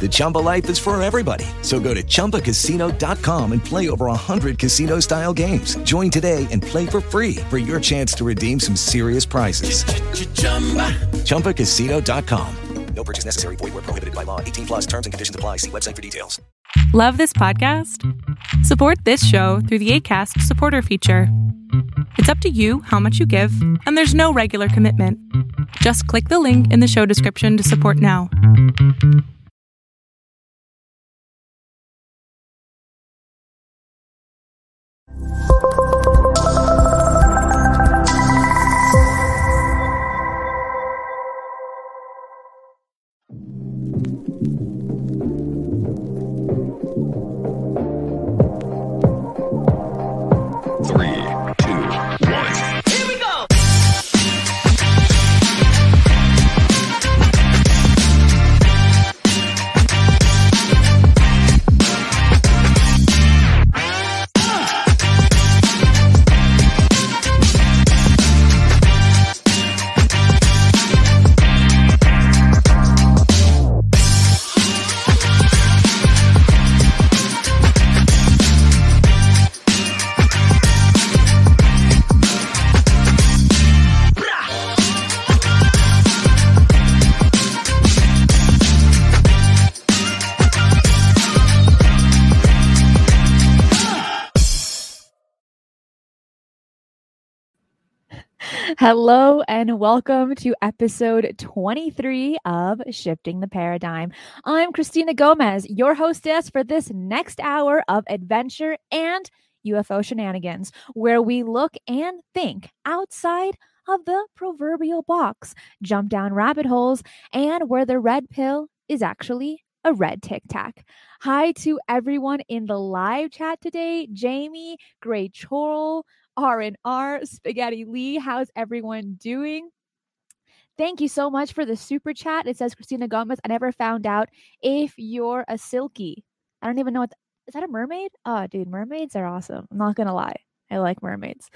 The Chumba life is for everybody. So go to ChumbaCasino.com and play over 100 casino-style games. Join today and play for free for your chance to redeem some serious prizes. ChumbaCasino.com. No purchase necessary. Void were prohibited by law. 18 plus terms and conditions apply. See website for details. Love this podcast? Support this show through the ACAST supporter feature. It's up to you how much you give, and there's no regular commitment. Just click the link in the show description to support now. Hello and welcome to episode 23 of Shifting the Paradigm. I'm Christina Gomez, your hostess for this next hour of adventure and UFO shenanigans, where we look and think outside of the proverbial box, jump down rabbit holes, and where the red pill is actually a red tic tac. Hi to everyone in the live chat today Jamie, Gray Chorl, R&R, Spaghetti Lee. How's everyone doing? Thank you so much for the super chat. It says Christina Gomez. I never found out if you're a selkie. I don't even know what. Is that a mermaid? Oh, dude, mermaids are awesome. I'm not gonna lie. I like mermaids.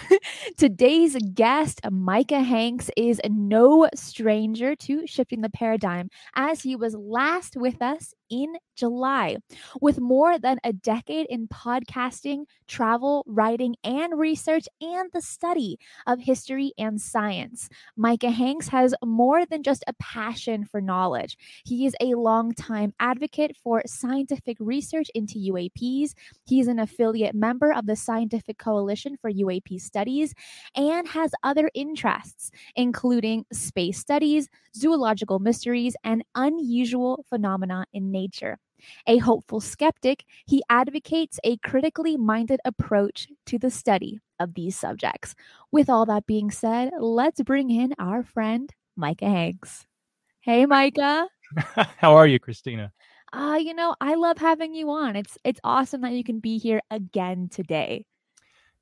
Today's guest, Micah Hanks, is no stranger to shifting the paradigm as he was last with us in July. With more than a decade in podcasting, travel, writing, and research, and the study of history and science, Micah Hanks has more than just a passion for knowledge. He is a longtime advocate for scientific research into UAPs. He's an affiliate member of the Scientific Coalition for UAP Studies and has other interests, including space studies, zoological mysteries, and unusual phenomena in nature. A hopeful skeptic, he advocates a critically minded approach to the study of these subjects. With all that being said, let's bring in our friend, Micah Hanks. Hey, Micah. How are you, Christina? Uh, you know, I love having you on. It's it's awesome that you can be here again today.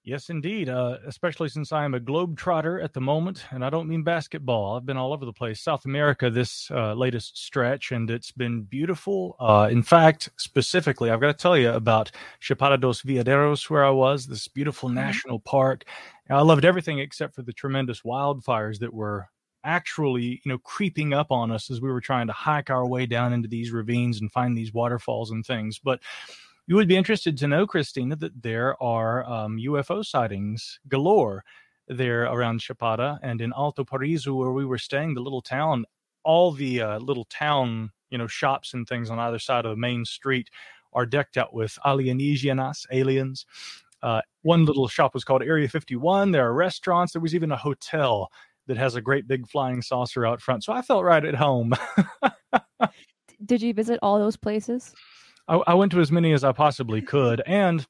Yes, indeed. Uh, especially since I am a globetrotter at the moment, and I don't mean basketball. I've been all over the place, South America this uh, latest stretch, and it's been beautiful. Uh, in fact, specifically, I've got to tell you about Chapada dos Veadeiros, where I was, this beautiful national park. I loved everything except for the tremendous wildfires that were actually, you know, creeping up on us as we were trying to hike our way down into these ravines and find these waterfalls and things. But you would be interested to know, Christina, that there are um, UFO sightings galore there around Chapada and in Alto Paraíso, where we were staying, the little town. All the uh, little town, you know, shops and things on either side of the main street are decked out with alienígenas, aliens. Uh, one little shop was called Area 51. There are restaurants. There was even a hotel that has a great big flying saucer out front. So I felt right at home. Did you visit all those places? I, I went to as many as I possibly could, and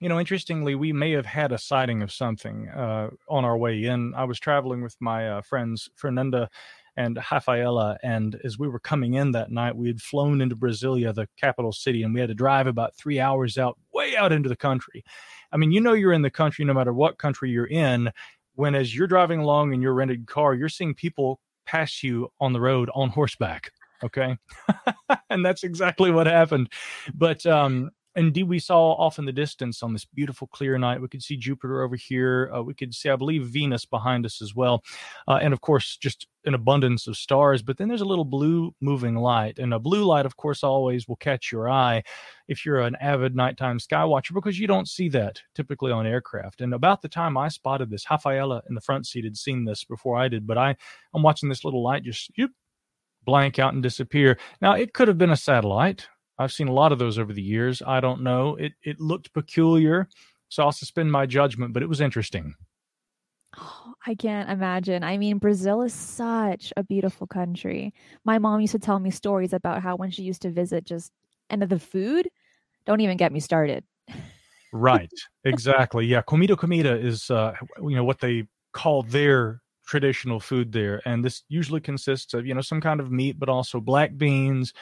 you know, interestingly, we may have had a sighting of something uh, on our way in. I was traveling with my uh, friends Fernanda and Rafaela, and as we were coming in that night, we had flown into Brasilia, the capital city, and we had to drive about three hours out, way out into the country. I mean, you know, you're in the country no matter what country you're in. When as you're driving along in your rented car, you're seeing people pass you on the road on horseback okay? And that's exactly what happened. But um indeed we saw off in the distance on this beautiful clear night we could see jupiter over here uh, we could see i believe venus behind us as well uh, and of course just an abundance of stars. But then there's a little blue moving light and a blue light of course always will catch your eye if you're an avid nighttime sky watcher because you don't see that typically on aircraft. And about the time i spotted this rafaela in the front seat had seen this before i did but i i'm watching this little light just blank out and disappear now it could have been a satellite I've seen a lot of those over the years. I don't know. It it looked peculiar, so I'll suspend my judgment, but it was interesting. Oh, I can't imagine. I mean, Brazil is such a beautiful country. My mom used to tell me stories about how when she used to visit, just and the food. Don't even get me started. right. Exactly. Yeah. Comida comida is uh, you know what they call their traditional food there, and this usually consists of you know some kind of meat, but also black beans,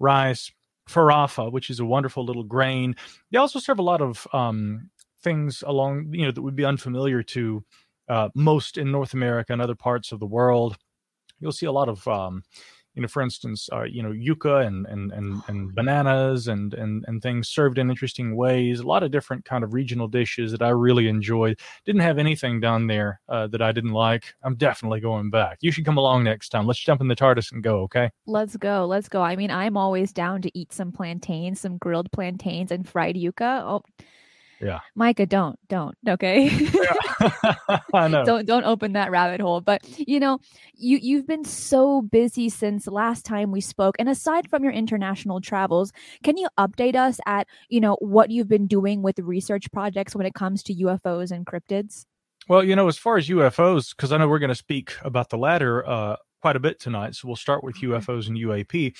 rice, farofa, which is a wonderful little grain. They also serve a lot of um, things along, you know, that would be unfamiliar to uh, most in North America and other parts of the world. You'll see a lot of um, you know, for instance, uh, you know, yuca and and and, and bananas and, and and things served in interesting ways. A lot of different kind of regional dishes that I really enjoyed. Didn't have anything down there uh, that I didn't like. I'm definitely going back. You should come along next time. Let's jump in the TARDIS and go. Okay. Let's go. Let's go. I mean, I'm always down to eat some plantains, some grilled plantains and fried yuca. Oh yeah. Micah don't don't okay? I know. don't don't open that rabbit hole but you know you you've been so busy since last time we spoke and aside from your international travels can you update us at you know what you've been doing with research projects when it comes to ufos and cryptids? Well, you know, as far as UFOs, because I know we're going to speak about the latter uh, quite a bit tonight. So we'll start with UFOs and UAP.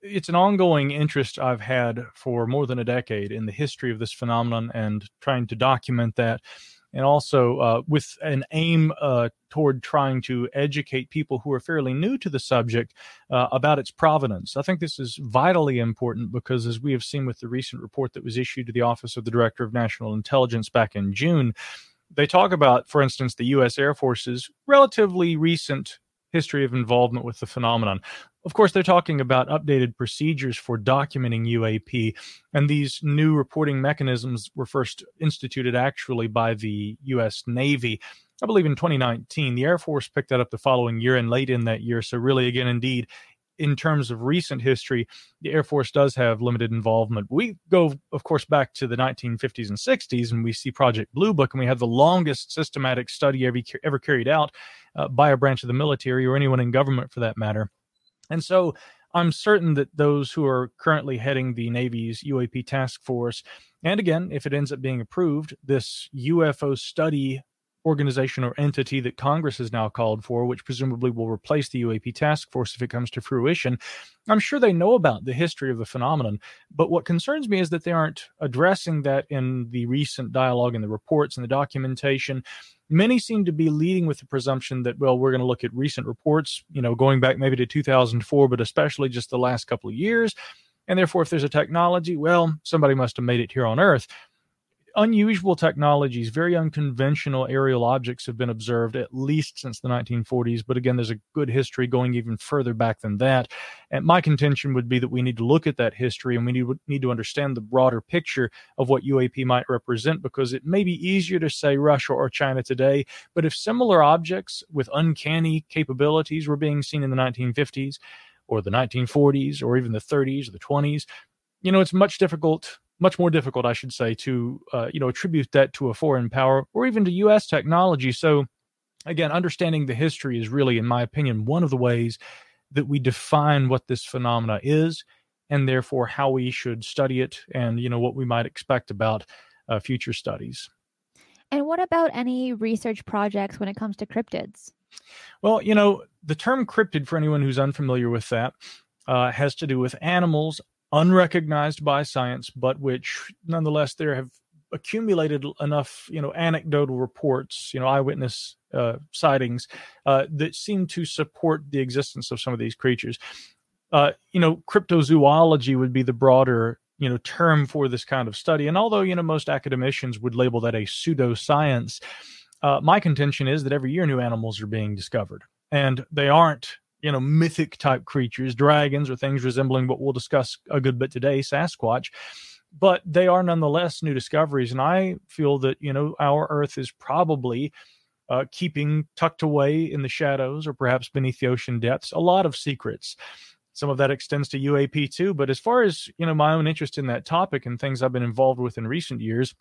It's an ongoing interest I've had for more than a decade in the history of this phenomenon and trying to document that. And also uh, with an aim uh, toward trying to educate people who are fairly new to the subject uh, about its provenance. I think this is vitally important because, as we have seen with the recent report that was issued to the Office of the Director of National Intelligence back in June, they talk about, for instance, the U.S. Air Force's relatively recent history of involvement with the phenomenon. Of course, they're talking about updated procedures for documenting UAP, and these new reporting mechanisms were first instituted actually by the U.S. Navy. I believe in 2019. The Air Force picked that up the following year and late in that year. So, really, again, indeed, in terms of recent history, the Air Force does have limited involvement. We go, of course, back to the 1950s and 60s, and we see Project Blue Book, and we have the longest systematic study ever, ever carried out uh, by a branch of the military or anyone in government for that matter. And so I'm certain that those who are currently heading the Navy's UAP task force, and again, if it ends up being approved, this UFO study organization or entity that Congress has now called for, which presumably will replace the UAP task force if it comes to fruition. I'm sure they know about the history of the phenomenon, but what concerns me is that they aren't addressing that in the recent dialogue in the reports and the documentation. Many seem to be leading with the presumption that, well, we're going to look at recent reports, you know, going back maybe to 2004, but especially just the last couple of years. And therefore, if there's a technology, well, somebody must have made it here on Earth unusual technologies, very unconventional aerial objects have been observed at least since the 1940s. But again, there's a good history going even further back than that. And my contention would be that we need to look at that history and we need, need to understand the broader picture of what UAP might represent because it may be easier to say Russia or China today. But if similar objects with uncanny capabilities were being seen in the 1950s, or the 1940s, or even the 30s or the 20s, you know, it's much difficult much more difficult, I should say, to uh, you know attribute that to a foreign power or even to U.S. technology. So, again, understanding the history is really, in my opinion, one of the ways that we define what this phenomena is, and therefore how we should study it, and you know what we might expect about uh, future studies. And what about any research projects when it comes to cryptids? Well, you know, the term cryptid, for anyone who's unfamiliar with that, uh, has to do with animals unrecognized by science, but which nonetheless there have accumulated enough, you know, anecdotal reports, you know, eyewitness uh, sightings uh, that seem to support the existence of some of these creatures. Uh, you know, cryptozoology would be the broader, you know, term for this kind of study. And although you know most academicians would label that a pseudoscience, uh, my contention is that every year new animals are being discovered, and they aren't you know mythic type creatures, dragons or things resembling what we'll discuss a good bit today, Sasquatch but they are nonetheless new discoveries. And I feel that, you know, our Earth is probably uh, keeping tucked away in the shadows or perhaps beneath the ocean depths a lot of secrets. Some of that extends to UAP too. But as far as, you know, my own interest in that topic and things I've been involved with in recent years,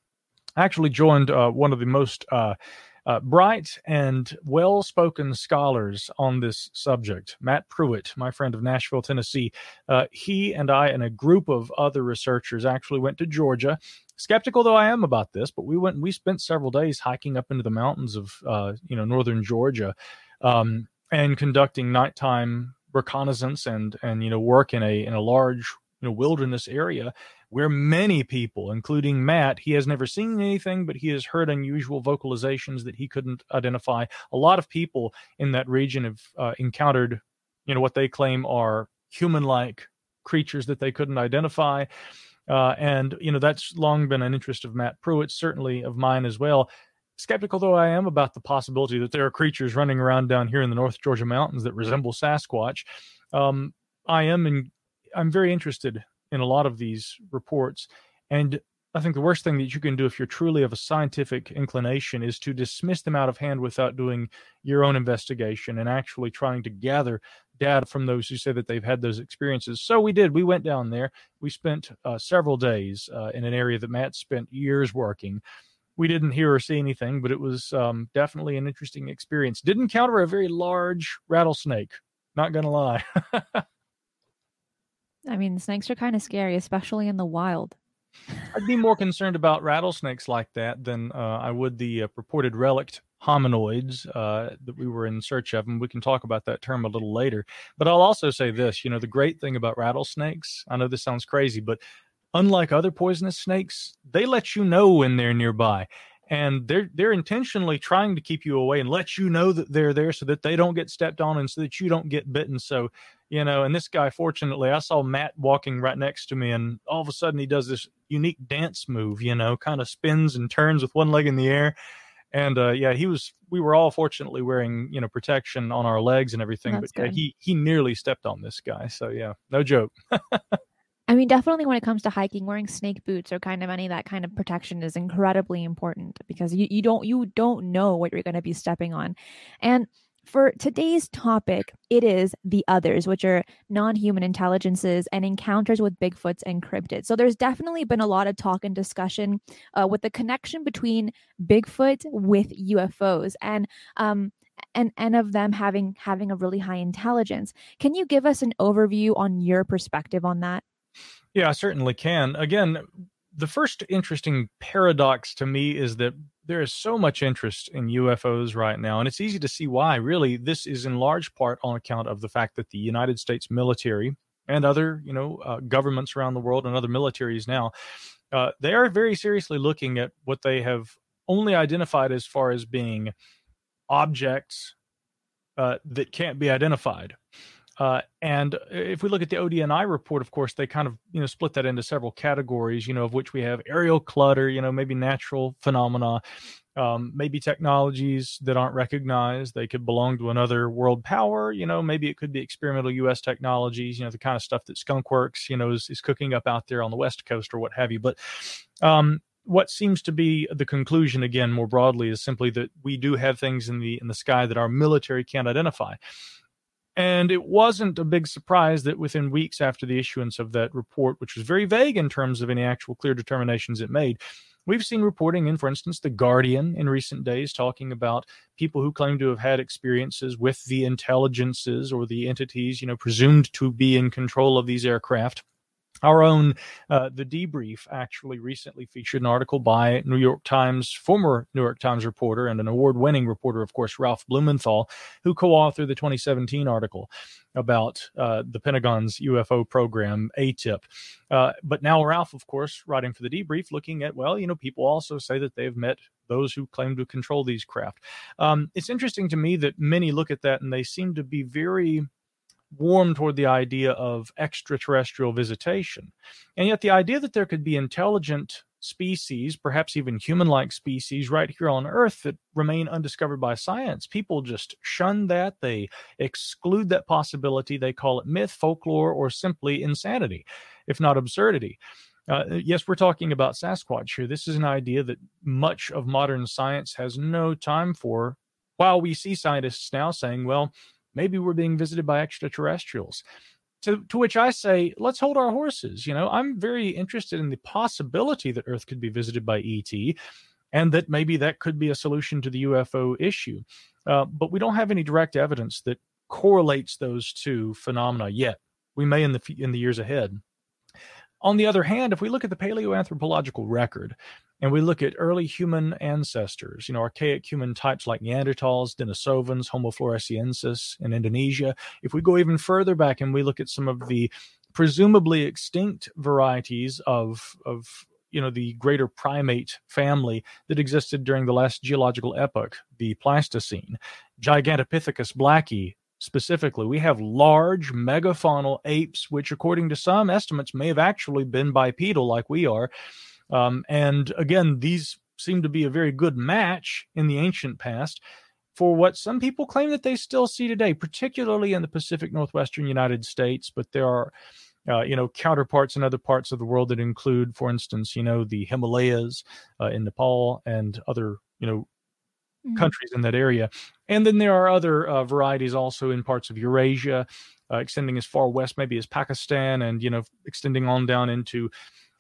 I actually joined uh, one of the most uh, uh, bright and well spoken scholars on this subject, Matt Pruitt, my friend of Nashville, Tennessee. Uh, he and I and a group of other researchers actually went to Georgia. Skeptical though I am about this, but we went. We spent several days hiking up into the mountains of, uh, you know, northern Georgia, um, and conducting nighttime reconnaissance and and you know work in a in a large know wilderness area where many people, including Matt, he has never seen anything, but he has heard unusual vocalizations that he couldn't identify. A lot of people in that region have uh, encountered, you know, what they claim are human-like creatures that they couldn't identify. Uh, and you know that's long been an interest of Matt Pruitt, certainly of mine as well. Skeptical though I am about the possibility that there are creatures running around down here in the North Georgia mountains that resemble Sasquatch, um, I am in, I'm very interested in a lot of these reports. And I think the worst thing that you can do if you're truly of a scientific inclination is to dismiss them out of hand without doing your own investigation and actually trying to gather data from those who say that they've had those experiences. So we did. We went down there. We spent uh, several days uh, in an area that Matt spent years working. We didn't hear or see anything, but it was um, definitely an interesting experience. Didn't encounter a very large rattlesnake. Not gonna lie. I mean, snakes are kind of scary, especially in the wild. I'd be more concerned about rattlesnakes like that than uh, I would the uh, purported relict hominoids uh, that we were in search of. And we can talk about that term a little later. But I'll also say this you know, the great thing about rattlesnakes, I know this sounds crazy, but unlike other poisonous snakes, they let you know when they're nearby and they're they're intentionally trying to keep you away and let you know that they're there so that they don't get stepped on and so that you don't get bitten. So you know and this guy fortunately i saw matt walking right next to me and all of a sudden he does this unique dance move you know kind of spins and turns with one leg in the air. And uh, yeah he was we were all fortunately wearing you know protection on our legs and everything That's but yeah, he he nearly stepped on this guy. So yeah no joke I mean, definitely when it comes to hiking, wearing snake boots or kind of any that kind of protection is incredibly important because you, you don't you don't know what you're going to be stepping on. And for today's topic, it is the others, which are non-human intelligences and encounters with Bigfoots and cryptids. So there's definitely been a lot of talk and discussion uh, with the connection between Bigfoot with UFOs and um, and and of them having having a really high intelligence. Can you give us an overview on your perspective on that? Yeah, I certainly can. Again, the first interesting paradox to me is that there is so much interest in UFOs right now, and it's easy to see why. Really, this is in large part on account of the fact that the United States military and other, you know, uh, governments around the world and other militaries now, uh, they are very seriously looking at what they have only identified as far as being objects uh, that can't be identified. Uh, and if we look at the ODNI report, of course, they kind of you know split that into several categories. You know, of which we have aerial clutter. You know, maybe natural phenomena, um, maybe technologies that aren't recognized. They could belong to another world power. You know, maybe it could be experimental U.S. technologies. You know, the kind of stuff that Skunkworks you know is, is cooking up out there on the West Coast or what have you. But um, what seems to be the conclusion again more broadly is simply that we do have things in the in the sky that our military can't identify and it wasn't a big surprise that within weeks after the issuance of that report, which was very vague in terms of any actual clear determinations it made, we've seen reporting in, for instance, The Guardian in recent days talking about people who claim to have had experiences with the intelligences or the entities, you know, presumed to be in control of these aircraft. Our own uh, the debrief actually recently featured an article by New York Times former New York Times reporter and an award-winning reporter, of course, Ralph Blumenthal, who co-authored the 2017 article about uh, the Pentagon's UFO program, ATIP. Uh, but now Ralph, of course, writing for the debrief, looking at well, you know, people also say that they've met those who claim to control these craft. Um, it's interesting to me that many look at that and they seem to be very warm toward the idea of extraterrestrial visitation. And yet, the idea that there could be intelligent species, perhaps even human like species, right here on Earth that remain undiscovered by science, people just shun that. They exclude that possibility. They call it myth, folklore, or simply insanity, if not absurdity. Uh, yes, we're talking about Sasquatch here. This is an idea that much of modern science has no time for. While we see scientists now saying, well, maybe we're being visited by extraterrestrials. To, to which I say, let's hold our horses. You know, I'm very interested in the possibility that Earth could be visited by ET and that maybe that could be a solution to the UFO issue. Uh, but we don't have any direct evidence that correlates those two phenomena yet. We may in the in the years ahead. On the other hand, if we look at the paleoanthropological record and we look at early human ancestors, you know, archaic human types like Neanderthals, Denisovans, Homo floresiensis in Indonesia, if we go even further back and we look at some of the presumably extinct varieties of, of you know the greater primate family that existed during the last geological epoch, the Pleistocene, Gigantopithecus blacki specifically, we have large megafaunal apes, which, according to some estimates, may have actually been bipedal like we are. Um, and again, these seem to be a very good match in the ancient past for what some people claim that they still see today, particularly in the Pacific Northwestern United States. But there are, uh, you know, counterparts in other parts of the world that include, for instance, you know, the Himalayas uh, in Nepal and other, you know, mm-hmm. countries in that area. And then there are other uh, varieties also in parts of Eurasia, uh, extending as far west maybe as Pakistan, and you know extending on down into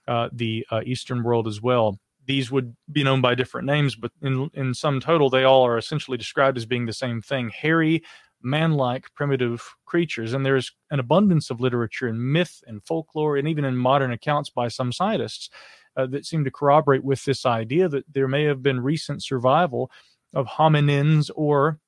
uh, the uh, eastern world as well. These would be known by different names, but in in sum total, they all are essentially described as being the same thing: hairy, man-like, primitive creatures. And there's an abundance of literature and myth and folklore, and even in modern accounts by some scientists uh, that seem to corroborate with this idea that there may have been recent survival of hominins or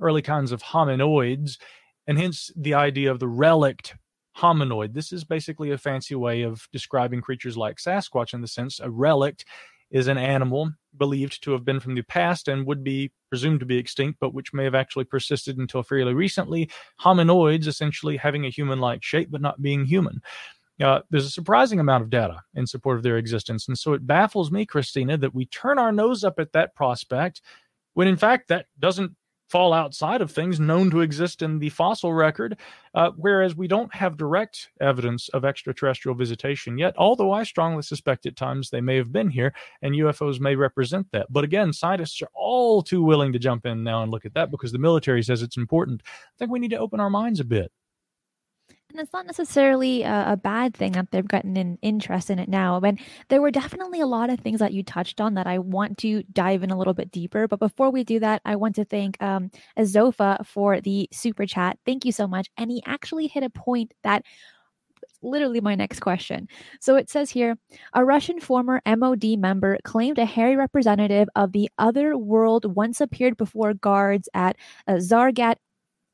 early kinds of hominoids, and hence the idea of the relict hominoid. This is basically a fancy way of describing creatures like Sasquatch in the sense a relict is an animal believed to have been from the past and would be presumed to be extinct, but which may have actually persisted until fairly recently. Hominoids essentially having a human like shape but not being human. Uh, there's a surprising amount of data in support of their existence. And so it baffles me, Christina, that we turn our nose up at that prospect when in fact that doesn't fall outside of things known to exist in the fossil record, uh, whereas we don't have direct evidence of extraterrestrial visitation yet, although I strongly suspect at times they may have been here and UFOs may represent that. But again, scientists are all too willing to jump in now and look at that because the military says it's important. I think we need to open our minds a bit. And it's not necessarily a, a, bad thing that they've gotten an interest in it now. But there were definitely a lot of things that you touched on that I want to dive in a little bit deeper. But before we do that, I want to thank um, Azofa for the super chat. Thank you so much. And he actually hit a point that literally my next question. So it says here a Russian former MOD member claimed a hairy representative of the other world once appeared before guards at uh, Zargat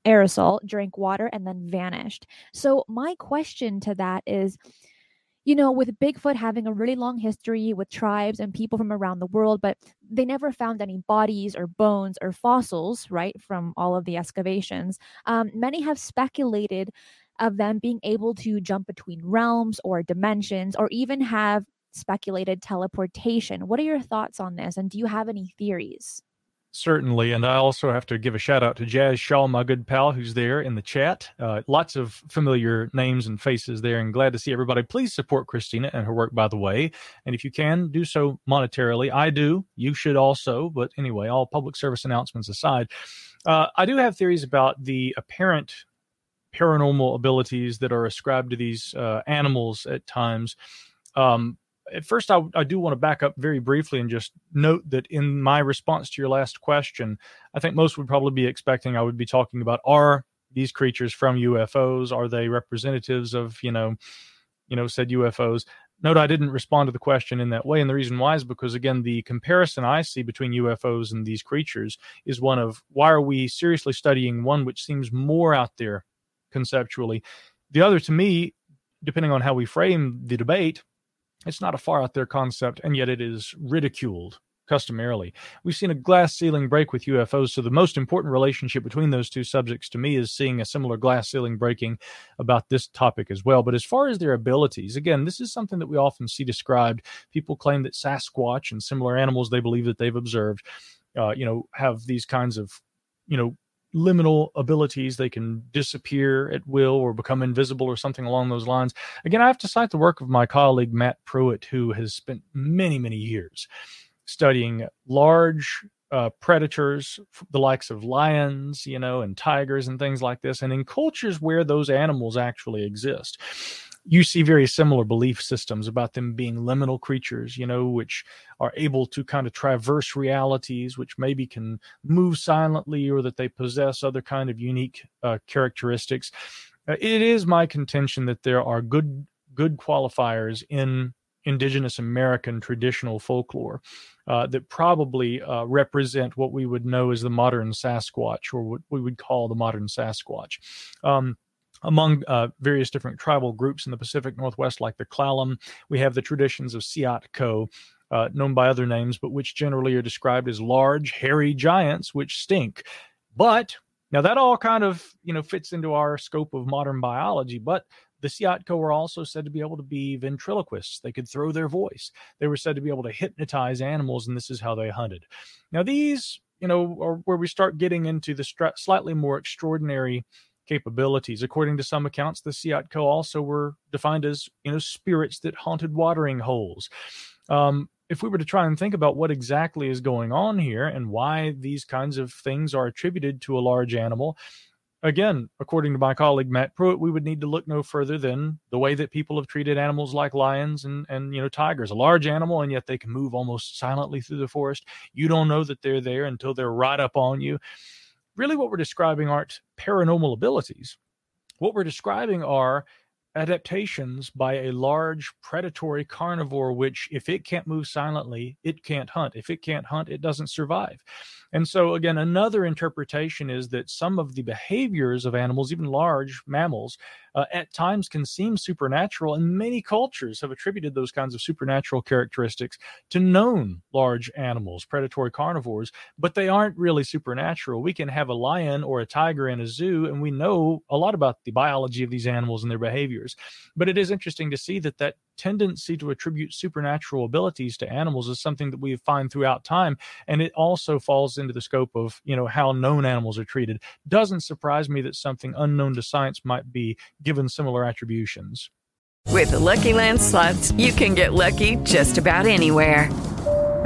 aerosol, drank water, and then vanished. So, my question to that is you know, with Bigfoot having a really long history with tribes and people from around the world, but they never found any bodies or bones or fossils, right, from all of the excavations. Um, many have speculated of them being able to jump between realms or dimensions or even have speculated teleportation. What are your thoughts on this? And do you have any theories? Certainly. And I also have to give a shout out to Jazz Shaw, my good pal, who's there in the chat. Uh, lots of familiar names and faces there, and glad to see everybody. Please support Christina and her work, by the way. And if you can, do so monetarily. I do. You should also. But anyway, all public service announcements aside, uh, I do have theories about the apparent paranormal abilities that are ascribed to these uh, animals at times. Um, at first, I, I do want to back up very briefly and just note that in my response to your last question, I think most would probably be expecting I would be talking about are these creatures from UFOs? Are they representatives of, you know, you know, said UFOs. Note I didn't respond to the question in that way. And the reason why is because, again, the comparison I see between UFOs and these creatures is one of why are we seriously studying one which seems more out there conceptually? The other, to me, depending on how we frame the debate, it's not a far out there concept, and yet it is ridiculed customarily. We've seen a glass ceiling break with UFOs. So the most important relationship between those two subjects to me is seeing a similar glass ceiling breaking about this topic as well. But as far as their abilities, again, this is something that we often see described. People claim that Sasquatch and similar animals they believe that they've observed, uh, you know, have these kinds of, you know, liminal abilities. They can disappear at will or become invisible or something along those lines. Again, I have to cite the work of my colleague Matt Pruitt, who has spent many, many years studying large uh, predators, the likes of lions, you know, and tigers and things like this, and in cultures where those animals actually exist. You see very similar belief systems about them being liminal creatures, you know, which are able to kind of traverse realities, which maybe can move silently or that they possess other kind of unique uh, characteristics. Uh, it is my contention that there are good good qualifiers in indigenous American traditional folklore uh, that probably uh, represent what we would know as the modern Sasquatch or what we would call the modern Sasquatch. Um, among uh, various different tribal groups in the Pacific Northwest, like the Klallam, we have the traditions of Seatco, uh, known by other names, but which generally are described as large, hairy giants which stink. But now that all kind of you know fits into our scope of modern biology, but the Seatco were also said to be able to be ventriloquists. They could throw their voice. They were said to be able to hypnotize animals, and this is how they hunted. Now, these, you know, are where we start getting into the str- slightly more extraordinary capabilities. According to some accounts, the Seatco also were defined as, you know, spirits that haunted watering holes. Um, if we were to try and think about what exactly is going on here and why these kinds of things are attributed to a large animal, again, according to my colleague Matt Pruitt, we would need to look no further than the way that people have treated animals like lions and and you know tigers, a large animal, and yet they can move almost silently through the forest. You don't know that they're there until they're right up on you. Really, what we're describing aren't paranormal abilities. What we're describing are adaptations by a large predatory carnivore, which, if it can't move silently, it can't hunt. If it can't hunt, it doesn't survive. And so, again, another interpretation is that some of the behaviors of animals, even large mammals, uh, at times can seem supernatural, and many cultures have attributed those kinds of supernatural characteristics to known large animals, predatory carnivores, but they aren't really supernatural. We can have a lion or a tiger in a zoo, and we know a lot about the biology of these animals and their behaviors. But it is interesting to see that that tendency to attribute supernatural abilities to animals is something that we find throughout time and it also falls into the scope of you know how known animals are treated. Doesn't surprise me that something unknown to science might be given similar attributions. With the lucky land slots you can get lucky just about anywhere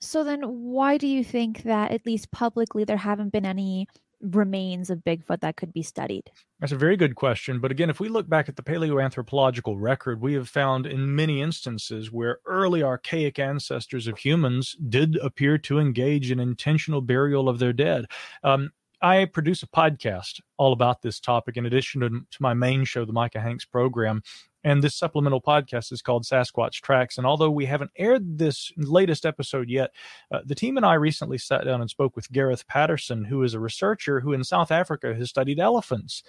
So then why do you think that at least publicly there haven't been any remains of Bigfoot that could be studied? That's a very good question. But again, if we look back at the paleoanthropological record, we have found in many instances where early archaic ancestors of humans did appear to engage in intentional burial of their dead. Um, I produce a podcast all about this topic in addition to, to, my main show, the Micah Hanks program. And this supplemental podcast is called Sasquatch Tracks. And although we haven't aired this latest episode yet, uh, the team and I recently sat down and spoke with Gareth Patterson, who is a researcher who in South Africa has studied elephants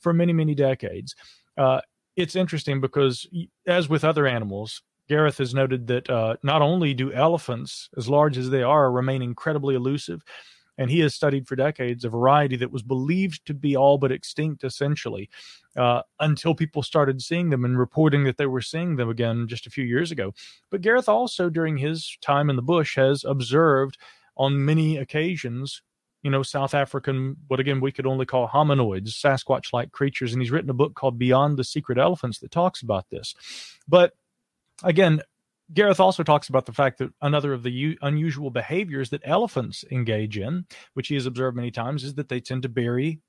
for many, many decades. Uh, it's interesting because, as with other animals, Gareth has noted that uh, not only do elephants, as large as they are, remain incredibly elusive, and he has studied for decades a variety that was believed to be all but extinct essentially uh, until people started seeing them and reporting that they were seeing them again just a few years ago. But gareth also during his time in the bush has observed on many occasions you know south african what again we could only call hominoids sasquatch like creatures. And he's written a book called beyond the secret elephants that talks about this. But again Gareth also talks about the fact that another of the u- unusual behaviors that elephants engage in, which he has observed many times, is that they tend to bury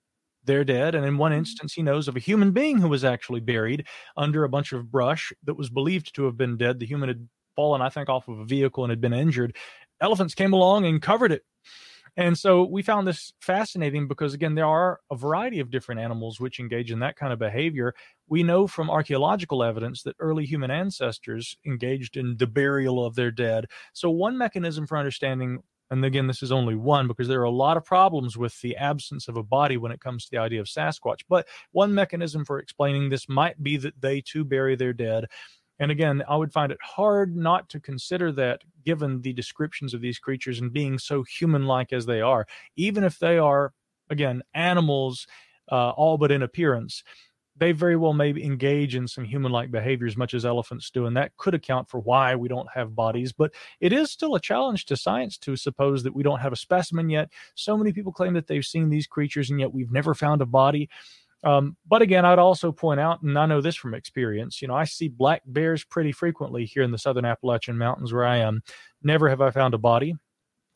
their dead. And in one mm-hmm. instance, he knows of a human being who was actually buried under a bunch of brush that was believed to have been dead. The human had fallen, I think, off of a vehicle and had been injured. Elephants came along and covered it and so we found this fascinating because, again, there are a variety of different animals which engage in that kind of behavior. We know from archaeological evidence that early human ancestors engaged in the burial of their dead. So, one mechanism for understanding and again, this is only one because there are a lot of problems with the absence of a body when it comes to the idea of Sasquatch. But one mechanism for explaining this might be that they too bury their dead. And again, I would find it hard not to consider that given the descriptions of these creatures and being so human like as they are, even if they are, again, animals, uh, all but in appearance, they very well may engage in some human like behaviors, much as elephants do. And that could account for why we don't have bodies. But it is still a challenge to science to suppose that we don't have a specimen yet. So many people claim that they've seen these creatures, and yet we've never found a body. Um, but again, I'd also point out, and I know this from experience, you know, I see black bears pretty frequently here in the southern Appalachian Mountains where I am. Never have I found a body.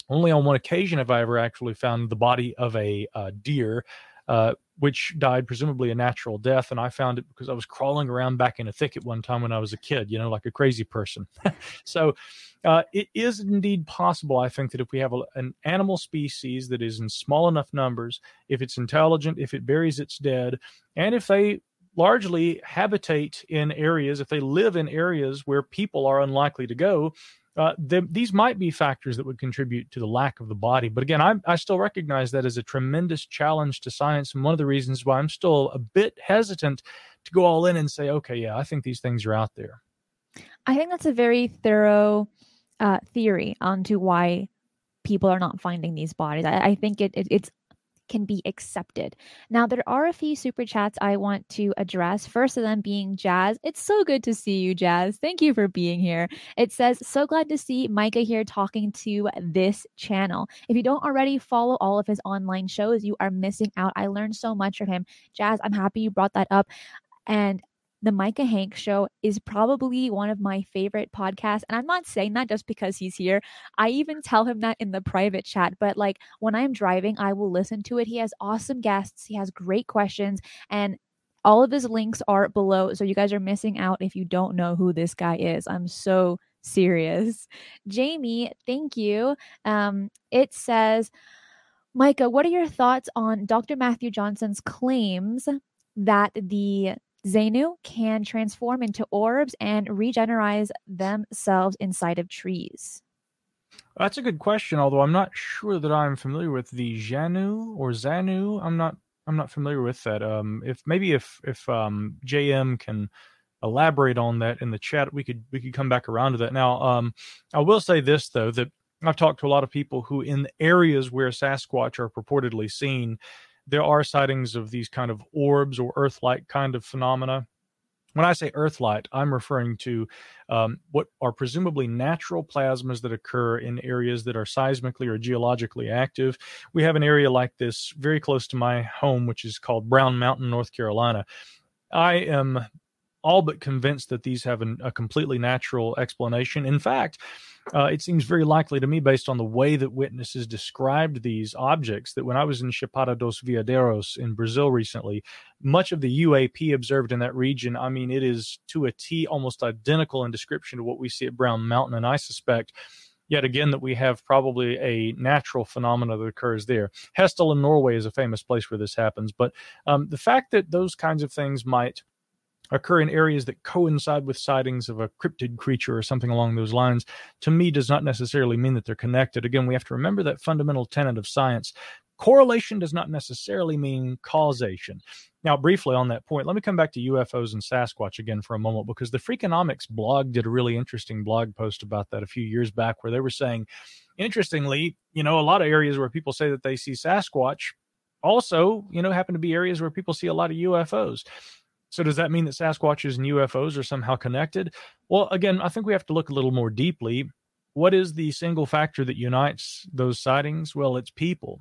Only on one occasion have I ever actually found the body of a uh, deer, uh, which died presumably a natural death. And I found it because I was crawling around back in a thicket one time when I was a kid, you know, like a crazy person. so, uh, it is indeed possible, I think, that if we have a, an animal species that is in small enough numbers, if it's intelligent, if it buries its dead, and if they largely habitate in areas, if they live in areas where people are unlikely to go, uh, the, these might be factors that would contribute to the lack of the body. But again, I, I still recognize that as a tremendous challenge to science. And one of the reasons why I'm still a bit hesitant to go all in and say, okay, yeah, I think these things are out there. I think that's a very thorough uh, theory onto why people are not finding these bodies. I, I think it, it it's can be accepted. Now, there are a few super chats I want to address. First of them being Jazz. It's so good to see you, Jazz. Thank you for being here. It says, So glad to see Micah here talking to this channel. If you don't already follow all of his online shows, you are missing out. I learned so much from him. Jazz, I'm happy you brought that up. And the Micah Hanks show is probably one of my favorite podcasts. And I'm not saying that just because he's here. I even tell him that in the private chat. But like when I'm driving, I will listen to it. He has awesome guests, he has great questions. And all of his links are below. So you guys are missing out if you don't know who this guy is. I'm so serious. Jamie, thank you. Um, it says, Micah, what are your thoughts on Dr. Matthew Johnson's claims that the Xenu can transform into orbs and regenerate themselves inside of trees? That's a good question. Although I'm not sure that I'm familiar with the Janu or Zanu. I'm not. I'm not familiar with that. Um, if maybe if if um, JM can elaborate on that in the chat, we could we could come back around to that. Now, um, I will say this though that I've talked to a lot of people who, in areas where Sasquatch are purportedly seen, there are sightings of these kind of orbs or Earth-light kind of phenomena. When I say Earth-light, I'm referring to um, what are presumably natural plasmas that occur in areas that are seismically or geologically active. We have an area like this very close to my home, which is called Brown Mountain, North Carolina. I am all but convinced that these have an, a completely natural explanation. In fact, uh, it seems very likely to me, based on the way that witnesses described these objects, that when I was in Chapada dos Veadeiros in Brazil recently, much of the UAP observed in that region, I mean, it is to a T almost identical in description to what we see at Brown Mountain. And I suspect yet again that we have probably a natural phenomena that occurs there. Hessdalen in Norway is a famous place where this happens, but um, the fact that those kinds of things might occur in areas that coincide with sightings of a cryptid creature or something along those lines, to me does not necessarily mean that they're connected. Again, we have to remember that fundamental tenet of science. correlation does not necessarily mean causation. Now, briefly on that point, let me come back to UFOs and Sasquatch again for a moment because the Freakonomics blog did a really interesting blog post about that a few years back where they were saying, interestingly, you know, a lot of areas where people say that they see Sasquatch also, you know, happen to be areas where people see a lot of UFOs. So does that mean that Sasquatches and UFOs are somehow connected? Well, again, I think we have to look a little more deeply. What is the single factor that unites those sightings? Well, it's people.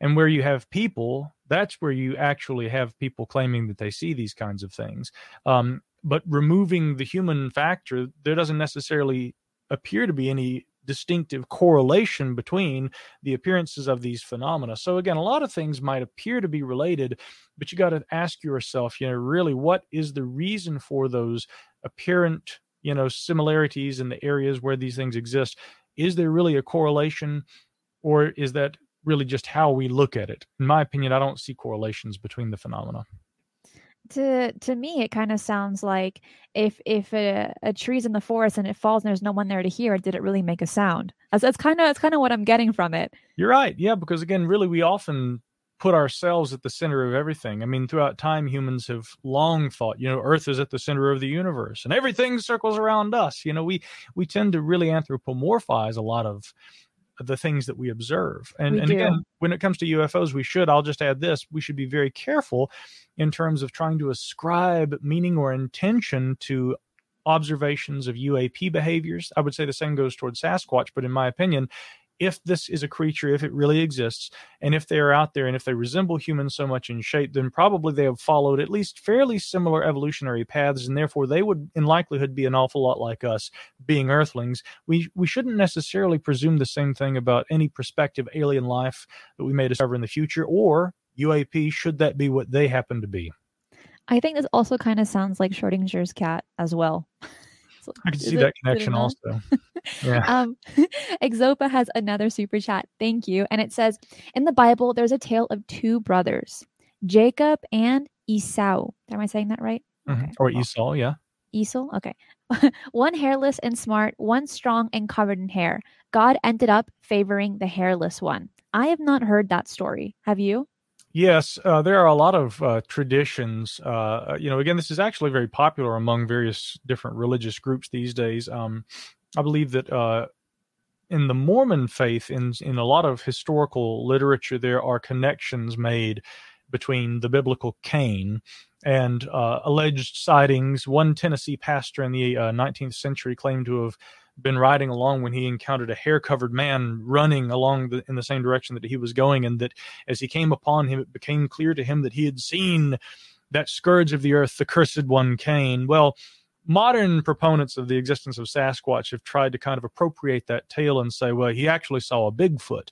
And where you have people, that's where you actually have people claiming that they see these kinds of things. Um, but removing the human factor, there doesn't necessarily appear to be any distinctive correlation between the appearances of these phenomena. So again, a lot of things might appear to be related, but you got to ask yourself, you know, really what is the reason for those apparent, you know, similarities in the areas where these things exist? Is there really a correlation or is that really just how we look at it? In my opinion, I don't see correlations between the phenomena to to me it kind of sounds like if if a, a tree's in the forest and it falls and there's no one there to hear it did it really make a sound? That's, that's kind of that's kind of what i'm getting from it. You're right. Yeah because again really we often put ourselves at the center of everything. I mean throughout time humans have long thought you know earth is at the center of the universe and everything circles around us. You know we we tend to really anthropomorphize a lot of the things that we observe. And, We and again, when it comes to UFOs, we should, I'll just add this, we should be very careful in terms of trying to ascribe meaning or intention to observations of UAP behaviors. I would say the same goes towards Sasquatch, but in my opinion, if this is a creature, if it really exists, and if they are out there and if they resemble humans so much in shape, then probably they have followed at least fairly similar evolutionary paths, and therefore they would, in likelihood, be an awful lot like us, being Earthlings. We we shouldn't necessarily presume the same thing about any prospective alien life that we may discover in the future, or UAP, should that be what they happen to be. i think this also kind of sounds like schrodinger's cat as well I can see it- that connection also. Yeah. Um, Exopa has another super chat. Thank you. And it says In the Bible, there's a tale of two brothers, Jacob and Esau. Am I saying that right? Mhm. Or Esau, yeah. Esau? Okay. one hairless and smart, one strong and covered in hair. God ended up favoring the hairless one. I have not heard that story. Have you? Yes, uh, there are a lot of uh, traditions. Uh, you know, again, this is actually very popular among various different religious groups these days. Um, I believe that uh, in the Mormon faith, in in a lot of historical literature, there are connections made between the biblical Cain and uh, alleged sightings. One Tennessee pastor in the uh, 19th century claimed to have been riding along when he encountered a hair-covered man running along the, in the same direction that he was going, and that as he came upon him, it became clear to him that he had seen that scourge of the earth, the cursed one, Cain. Well, modern proponents of the existence of Sasquatch have tried to kind of appropriate that tale and say, well, he actually saw a Bigfoot.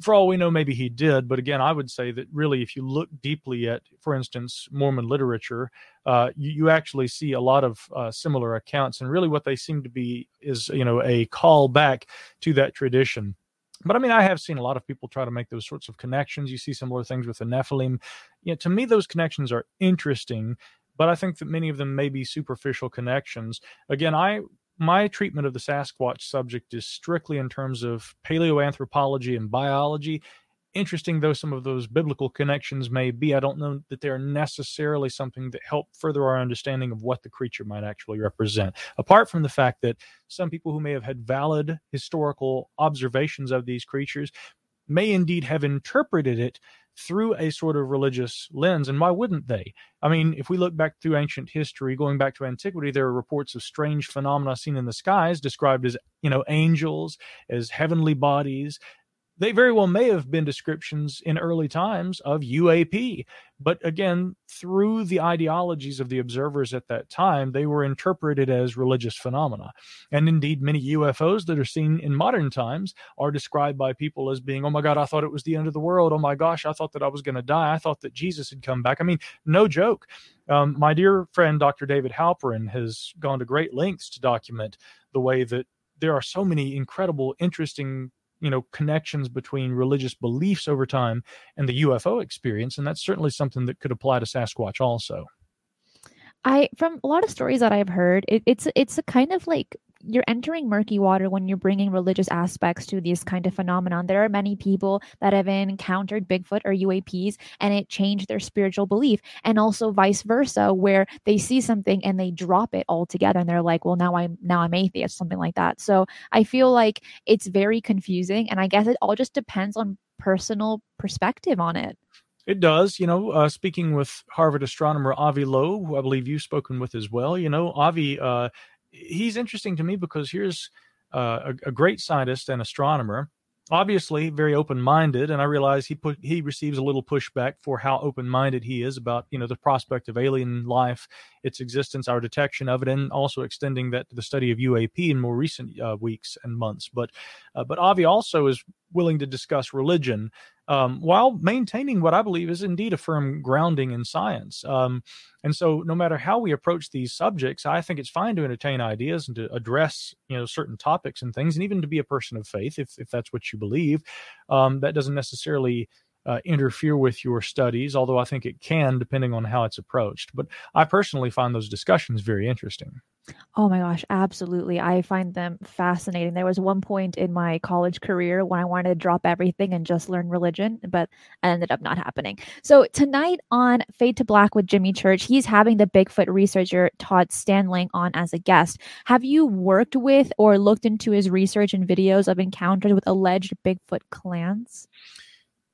For all we know, maybe he did, but again, I would say that really, if you look deeply at, for instance, Mormon literature, uh, you, you actually see a lot of uh, similar accounts, and really, what they seem to be is, you know, a call back to that tradition. But I mean, I have seen a lot of people try to make those sorts of connections. You see similar things with the Nephilim. You know, to me, those connections are interesting, but I think that many of them may be superficial connections. Again, I my treatment of the Sasquatch subject is strictly in terms of paleoanthropology and biology. Interesting though some of those biblical connections may be, I don't know that they're necessarily something that help further our understanding of what the creature might actually represent. Apart from the fact that some people who may have had valid historical observations of these creatures may indeed have interpreted it through a sort of religious lens. And why wouldn't they? I mean, if we look back through ancient history, going back to antiquity, there are reports of strange phenomena seen in the skies described as, you know, angels, as heavenly bodies. They very well may have been descriptions in early times of UAP. But again, through the ideologies of the observers at that time, they were interpreted as religious phenomena. And indeed, many UFOs that are seen in modern times are described by people as being, oh my God, I thought it was the end of the world. Oh my gosh, I thought that I was going to die. I thought that Jesus had come back. I mean, no joke. Um, my dear friend, Dr. David Halperin, has gone to great lengths to document the way that there are so many incredible, interesting you know connections between religious beliefs over time and the UFO experience and that's certainly something that could apply to Sasquatch also. I from a lot of stories that I've heard, it, it's it's a kind of like you're entering murky water when you're bringing religious aspects to these kind of phenomenon. There are many people that have encountered Bigfoot or UAPs and it changed their spiritual belief, and also vice versa, where they see something and they drop it altogether, and they're like, "Well, now I'm now I'm atheist," something like that. So I feel like it's very confusing, and I guess it all just depends on personal perspective on it. It does. You know, uh, speaking with Harvard astronomer Avi Loeb, who I believe you've spoken with as well, you know, Avi, uh, he's interesting to me because here's uh, a, a, great scientist and astronomer, obviously very open-minded, and I realize he put he receives a little pushback for how open-minded he is about you know the prospect of alien life, its existence, our detection of it, and also extending that to the study of UAP in more recent uh, weeks and months. But uh, but Avi also is willing to discuss religion um, while maintaining what I believe is indeed a firm grounding in science. Um, and so, no matter how we approach these subjects, I think it's fine to entertain ideas and to address, you know, certain topics and things, and even to be a person of faith, if if that's what you believe. Um, that doesn't necessarily uh, interfere with your studies, although I think it can, depending on how it's approached. But I personally find those discussions very interesting. Oh my gosh, absolutely. I find them fascinating. There was one point in my college career when I wanted to drop everything and just learn religion, but it ended up not happening. So tonight on Fade to Black with Jimmy Church, he's having the Bigfoot researcher Todd Standing on as a guest. Have you worked with or looked into his research and videos of encounters with alleged Bigfoot clans?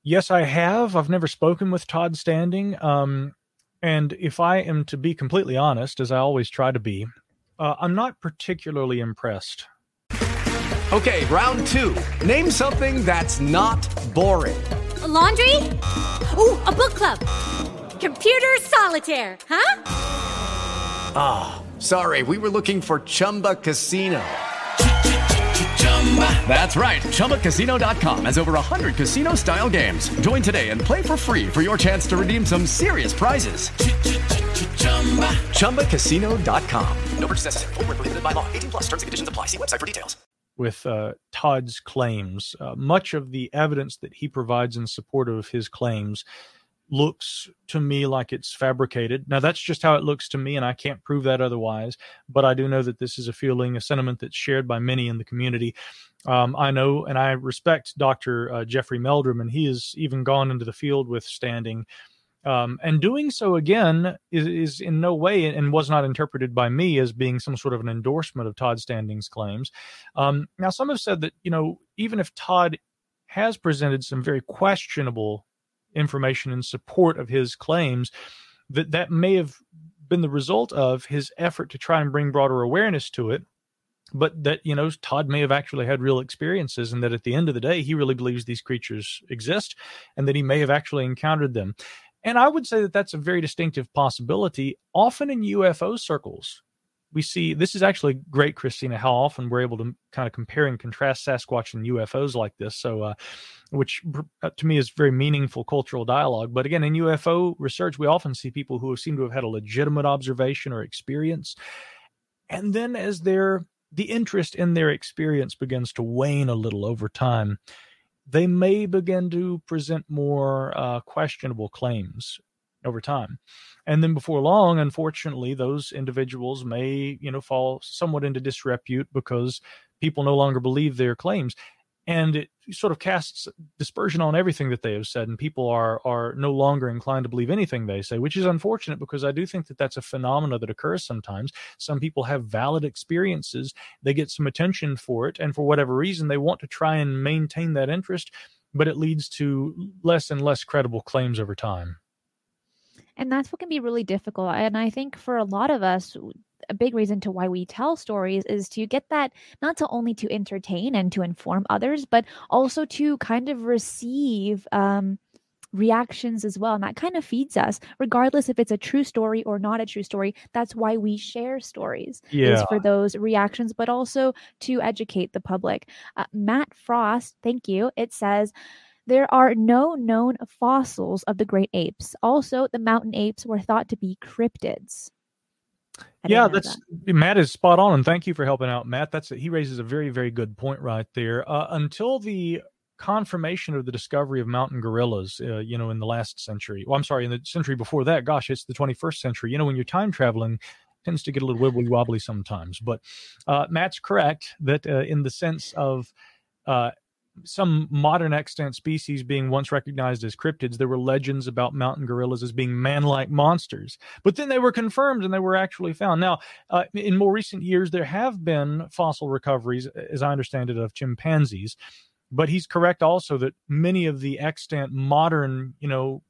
Yes, I have. I've never spoken with Todd Standing. Um, and if I am to be completely honest, as I always try to be, uh, I'm not particularly impressed. Okay, round two. Name something that's not boring. A laundry? Ooh, a book club. Computer solitaire, huh? Ah, oh, sorry, we were looking for Chumba Casino. That's right. ChumbaCasino.com has over 100 casino style games. Join today and play for free for your chance to redeem some serious prizes. ChumbaCasino.com. No purchase necessary. Full prohibited by law. 18 plus terms and conditions apply. See website for details. With uh, Todd's claims, uh, much of the evidence that he provides in support of his claims looks to me like it's fabricated. Now, that's just how it looks to me, and I can't prove that otherwise. But I do know that this is a feeling, a sentiment that's shared by many in the community. Um, I know and I respect Dr. Uh, Jeffrey Meldrum, and he has even gone into the field with standing. Um, and doing so again is, is in no way and was not interpreted by me as being some sort of an endorsement of Todd Standing's claims. Um, now, some have said that, you know, even if Todd has presented some very questionable information in support of his claims that that may have been the result of his effort to try and bring broader awareness to it but that you know todd may have actually had real experiences and that at the end of the day he really believes these creatures exist and that he may have actually encountered them. And i would say that that's a very distinctive possibility often in ufo circles we see this is actually great, Christina, how often we're able to kind of compare and contrast Sasquatch and UFOs like this. So, uh, which uh, to me is very meaningful cultural dialogue. But again, in UFO research, we often see people who seem to have had a legitimate observation or experience. And then as their the interest in their experience begins to wane a little over time, they may begin to present more uh, questionable claims over time. And then before long, unfortunately, those individuals may, you know, fall somewhat into disrepute because people no longer believe their claims. And it sort of casts dispersion on everything that they have said, and people are are no longer inclined to believe anything they say, which is unfortunate because I do think that that's a phenomena that occurs sometimes. Some people have valid experiences, they get some attention for it, and for whatever reason, they want to try and maintain that interest, but it leads to less and less credible claims over time. And that's what can be really difficult. And I think for a lot of us, a big reason to why we tell stories is to get that not to only to entertain and to inform others, but also to kind of receive um, reactions as well. And that kind of feeds us, regardless if it's a true story or not a true story. That's why we share stories, yeah. is for those reactions, but also to educate the public. Uh, Matt Frost, thank you. It says, there are no known fossils of the great apes. Also, the mountain apes were thought to be cryptids. Yeah, that's that. Matt is spot on, and thank you for helping out, Matt. That's he raises a very, very good point right there. Uh, until the confirmation of the discovery of mountain gorillas, uh, you know, in the last century. Well, I'm sorry, in the century before that. Gosh, it's the 21st century. You know, when you're time traveling, tends to get a little wibbly wobbly sometimes. But uh, Matt's correct that uh, in the sense of uh, some modern extant species being once recognized as cryptids, there were legends about mountain gorillas as being man like monsters. But then they were confirmed and they were actually found. Now, uh, in more recent years, there have been fossil recoveries, as I understand it, of chimpanzees. But he's correct also that many of the extant modern, you know,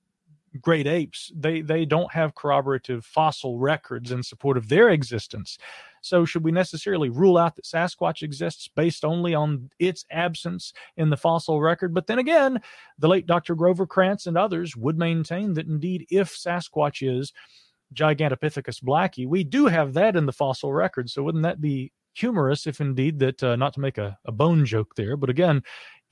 great apes they they don't have corroborative fossil records in support of their existence. So should we necessarily rule out that sasquatch exists based only on its absence in the fossil record? But then again the late dr grover krantz and others would maintain that indeed if sasquatch is gigantopithecus blacki we do have that in the fossil record. So wouldn't that be humorous if indeed that uh, not to make a, a bone joke there but again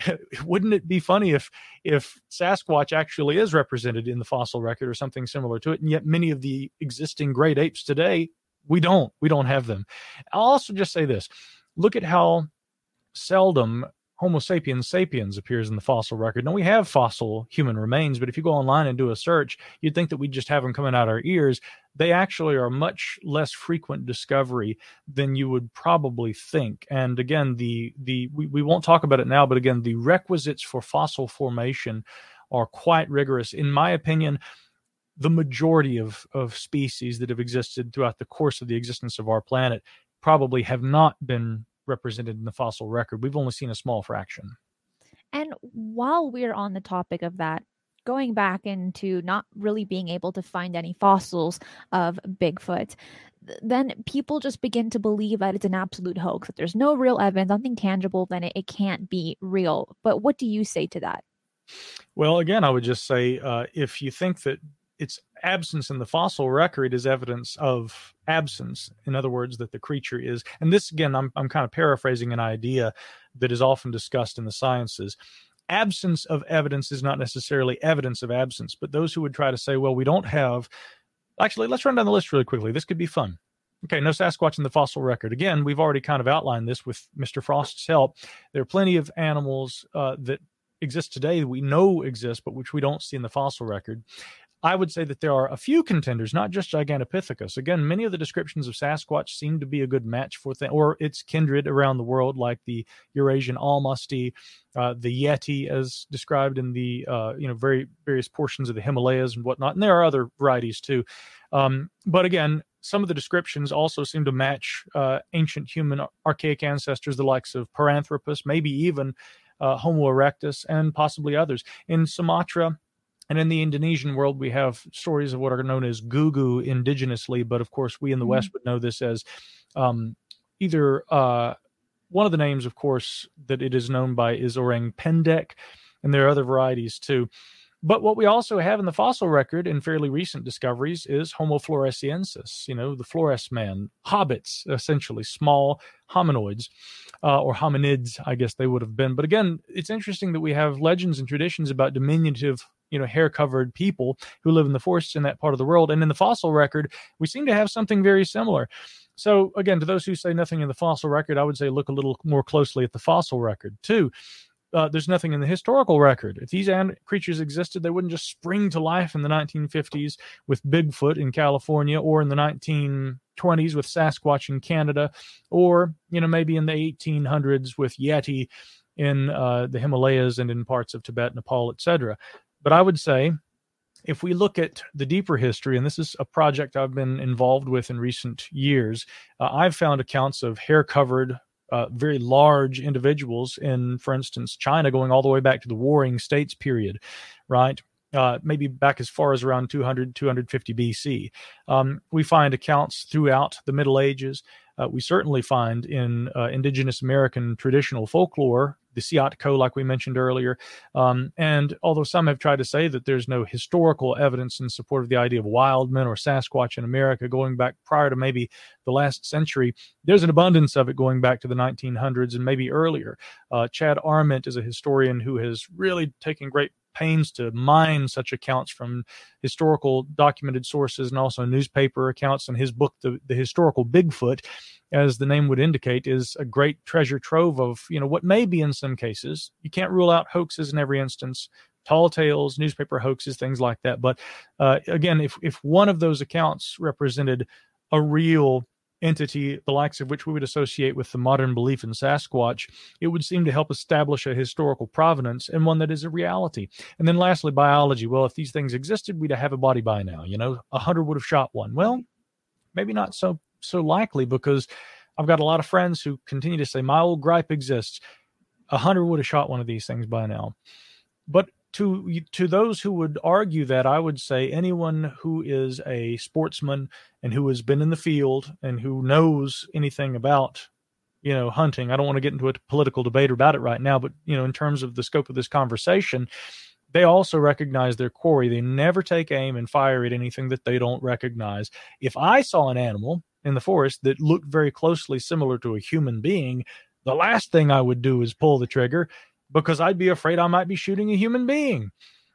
wouldn't it be funny if if Sasquatch actually is represented in the fossil record or something similar to it, and yet many of the existing great apes today we don't we don't have them. I'll also just say this: look at how seldom Homo sapiens sapiens appears in the fossil record. Now we have fossil human remains, but if you go online and do a search, you'd think that we just have them coming out our ears. They actually are much less frequent discovery than you would probably think. And again, the the we, we won't talk about it now, but again, the requisites for fossil formation are quite rigorous. In my opinion, the majority of, of species that have existed throughout the course of the existence of our planet probably have not been represented in the fossil record. We've only seen a small fraction. And while we're on the topic of that, going back into not really being able to find any fossils of Bigfoot, then people just begin to believe that it's an absolute hoax, that there's no real evidence, nothing tangible, then it, it can't be real. But what do you say to that? Well, again, I would just say uh, if you think that its absence in the fossil record is evidence of absence. In other words, that the creature is, and this again, I'm, I'm kind of paraphrasing an idea that is often discussed in the sciences. Absence of evidence is not necessarily evidence of absence, but those who would try to say, well, we don't have. Actually, let's run down the list really quickly. This could be fun. Okay, no Sasquatch in the fossil record. Again, we've already kind of outlined this with Mr. Frost's help. There are plenty of animals uh, that exist today that we know exist, but which we don't see in the fossil record. I would say that there are a few contenders, not just Gigantopithecus. Again, many of the descriptions of Sasquatch seem to be a good match for th- or its kindred around the world, like the Eurasian Almasty, uh, the Yeti, as described in the uh, you know very various portions of the Himalayas and whatnot. And there are other varieties too. Um, but again, some of the descriptions also seem to match uh, ancient human archaic ancestors, the likes of Paranthropus, maybe even uh, Homo erectus, and possibly others. In Sumatra, and in the Indonesian world, we have stories of what are known as gugu indigenously, but of course, we in the mm-hmm. West would know this as um, either uh, one of the names, of course, that it is known by is orang pendek, and there are other varieties too. But what we also have in the fossil record in fairly recent discoveries is Homo floresiensis, you know, the Flores man, hobbits, essentially small hominoids uh, or hominids, I guess they would have been. But again, it's interesting that we have legends and traditions about diminutive you know hair covered people who live in the forests in that part of the world and in the fossil record we seem to have something very similar so again to those who say nothing in the fossil record i would say look a little more closely at the fossil record too uh, there's nothing in the historical record. If these an- creatures existed, they wouldn't just spring to life in the 1950s with Bigfoot in California or in the 1920s with Sasquatch in Canada or, you know, maybe in the 1800s with Yeti in uh, the Himalayas and in parts of Tibet, Nepal, etc. But I would say if we look at the deeper history, and this is a project I've been involved with in recent years, uh, I've found accounts of hair covered, uh, very large individuals in, for instance, China going all the way back to the Warring States period, right? Uh, maybe back as far as around 200, 250 BC. Um, we find accounts throughout the Middle Ages. Uh, we certainly find in uh, indigenous American traditional folklore the Seatco, like we mentioned earlier. Um, and although some have tried to say that there's no historical evidence in support of the idea of wild men or Sasquatch in America going back prior to maybe the last century, there's an abundance of it going back to the 1900s and maybe earlier. Uh, Chad Arment is a historian who has really taken great pains to mine such accounts from historical documented sources and also newspaper accounts. And his book, the, the Historical Bigfoot, as the name would indicate, is a great treasure trove of you know what may be in some cases. You can't rule out hoaxes in every instance. Tall tales, newspaper hoaxes, things like that. But uh, again, if if one of those accounts represented a real entity, the likes of which we would associate with the modern belief in Sasquatch, it would seem to help establish a historical provenance and one that is a reality. And then lastly, biology. Well, if these things existed, we'd have a body by now. You know, a hunter would have shot one. Well, maybe not so so likely because I've got a lot of friends who continue to say my old gripe exists. A hunter would have shot one of these things by now. But to to those who would argue that, I would say anyone who is a sportsman and who has been in the field and who knows anything about you know hunting. I don't want to get into a political debate about it right now, but you know in terms of the scope of this conversation, they also recognize their quarry. They never take aim and fire at anything that they don't recognize. If I saw an animal in the forest that looked very closely similar to a human being, the last thing I would do is pull the trigger because I'd be afraid I might be shooting a human being.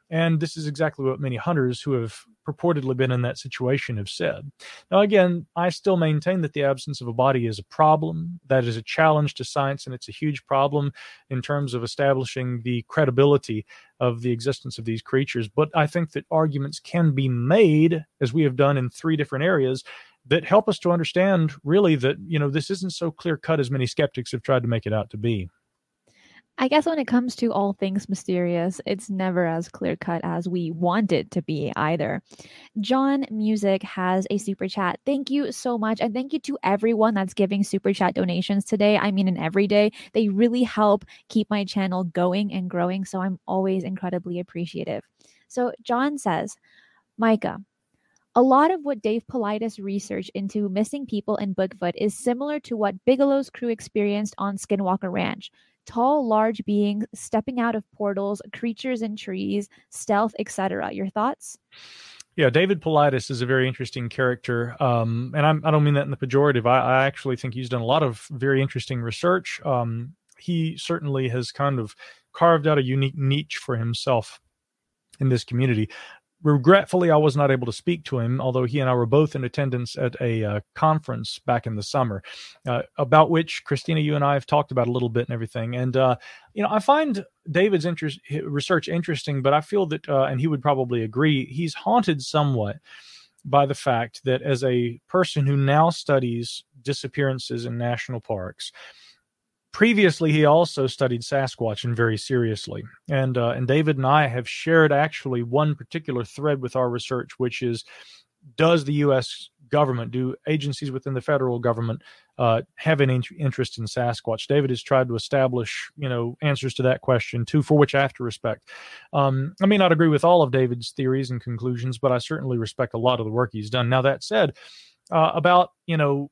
And this is exactly what many hunters who have purportedly been in that situation have said. Now, again, I still maintain that the absence of a body is a problem. That is a challenge to science, and it's a huge problem in terms of establishing the credibility of the existence of these creatures. But I think that arguments can be made, as we have done in three different areas, that help us to understand really that, you know, this isn't so clear cut as many skeptics have tried to make it out to be. I guess when it comes to all things mysterious, it's never as clear cut as we want it to be either. John Music has a super chat. Thank you so much. And thank you to everyone that's giving super chat donations today. I mean, in every day, they really help keep my channel going and growing. So I'm always incredibly appreciative. So John says, Micah, a lot of what Dave Paulides researched into missing people in Bigfoot is similar to what Bigelow's crew experienced on Skinwalker Ranch tall, large beings stepping out of portals, creatures in trees, stealth, etc. Your thoughts? Yeah, David Paulides is a very interesting character, um, and I'm, I do not mean that in the pejorative. I, I, actually think he's done a lot of very interesting research. Um, he certainly has kind of carved out a unique niche for himself in this community regretfully, I was not able to speak to him, although he and I were both in attendance at a uh, conference back in the summer, uh, about which Christina, you and I have talked about a little bit and everything. And uh, you know, I find David's interest research interesting, but I feel that, uh, and he would probably agree, he's haunted somewhat by the fact that as a person who now studies disappearances in national parks previously he also studied Sasquatch and very seriously. And uh, and David and I have shared actually one particular thread with our research, which is does the U.S. government, do agencies within the federal government uh, have an interest in Sasquatch? David has tried to establish, you know, answers to that question too, for which I have to respect. Um, I may not agree with all of David's theories and conclusions, but I certainly respect a lot of the work he's done. Now that said, uh, about you know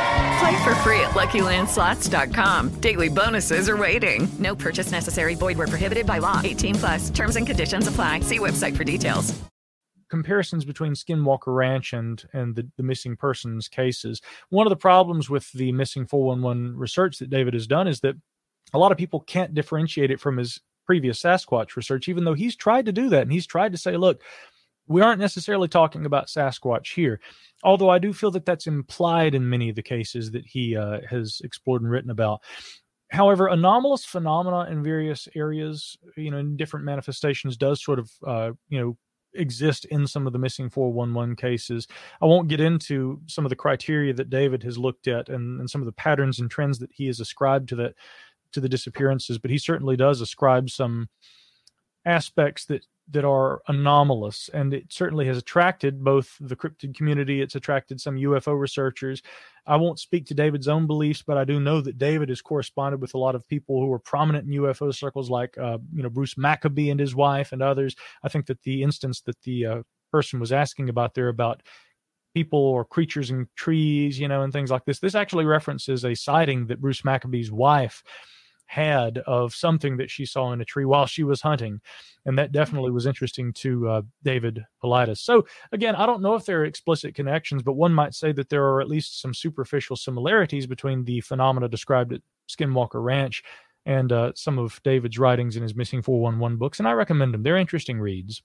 Play for free at LuckyLandSlots.com. Daily bonuses are waiting. No purchase necessary. Void where prohibited by law. 18 plus. Terms and conditions apply. See website for details. Comparisons between Skinwalker Ranch and and the, the missing persons cases. One of the problems with the missing 411 research that David has done is that a lot of people can't differentiate it from his previous Sasquatch research, even though he's tried to do that and he's tried to say, look, we aren't necessarily talking about Sasquatch here, although I do feel that that's implied in many of the cases that he uh, has explored and written about. However, anomalous phenomena in various areas, you know, in different manifestations, does sort of, uh, you know, exist in some of the missing 411 cases. I won't get into some of the criteria that David has looked at and, and some of the patterns and trends that he has ascribed to that to the disappearances, but he certainly does ascribe some aspects that that are anomalous and it certainly has attracted both the cryptid community it's attracted some ufo researchers. I won't speak to david's own beliefs but i do know that david has corresponded with a lot of people who are prominent in ufo circles like uh, you know bruce maccabee and his wife and others. I think that the instance that the uh, person was asking about there about people or creatures in trees you know and things like this this actually references a sighting that bruce maccabee's wife had of something that she saw in a tree while she was hunting. And that definitely was interesting to uh, David Paulides. So, again, I don't know if there are explicit connections, but one might say that there are at least some superficial similarities between the phenomena described at Skinwalker Ranch and uh, some of David's writings in his Missing 411 books, and I recommend them. They're interesting reads.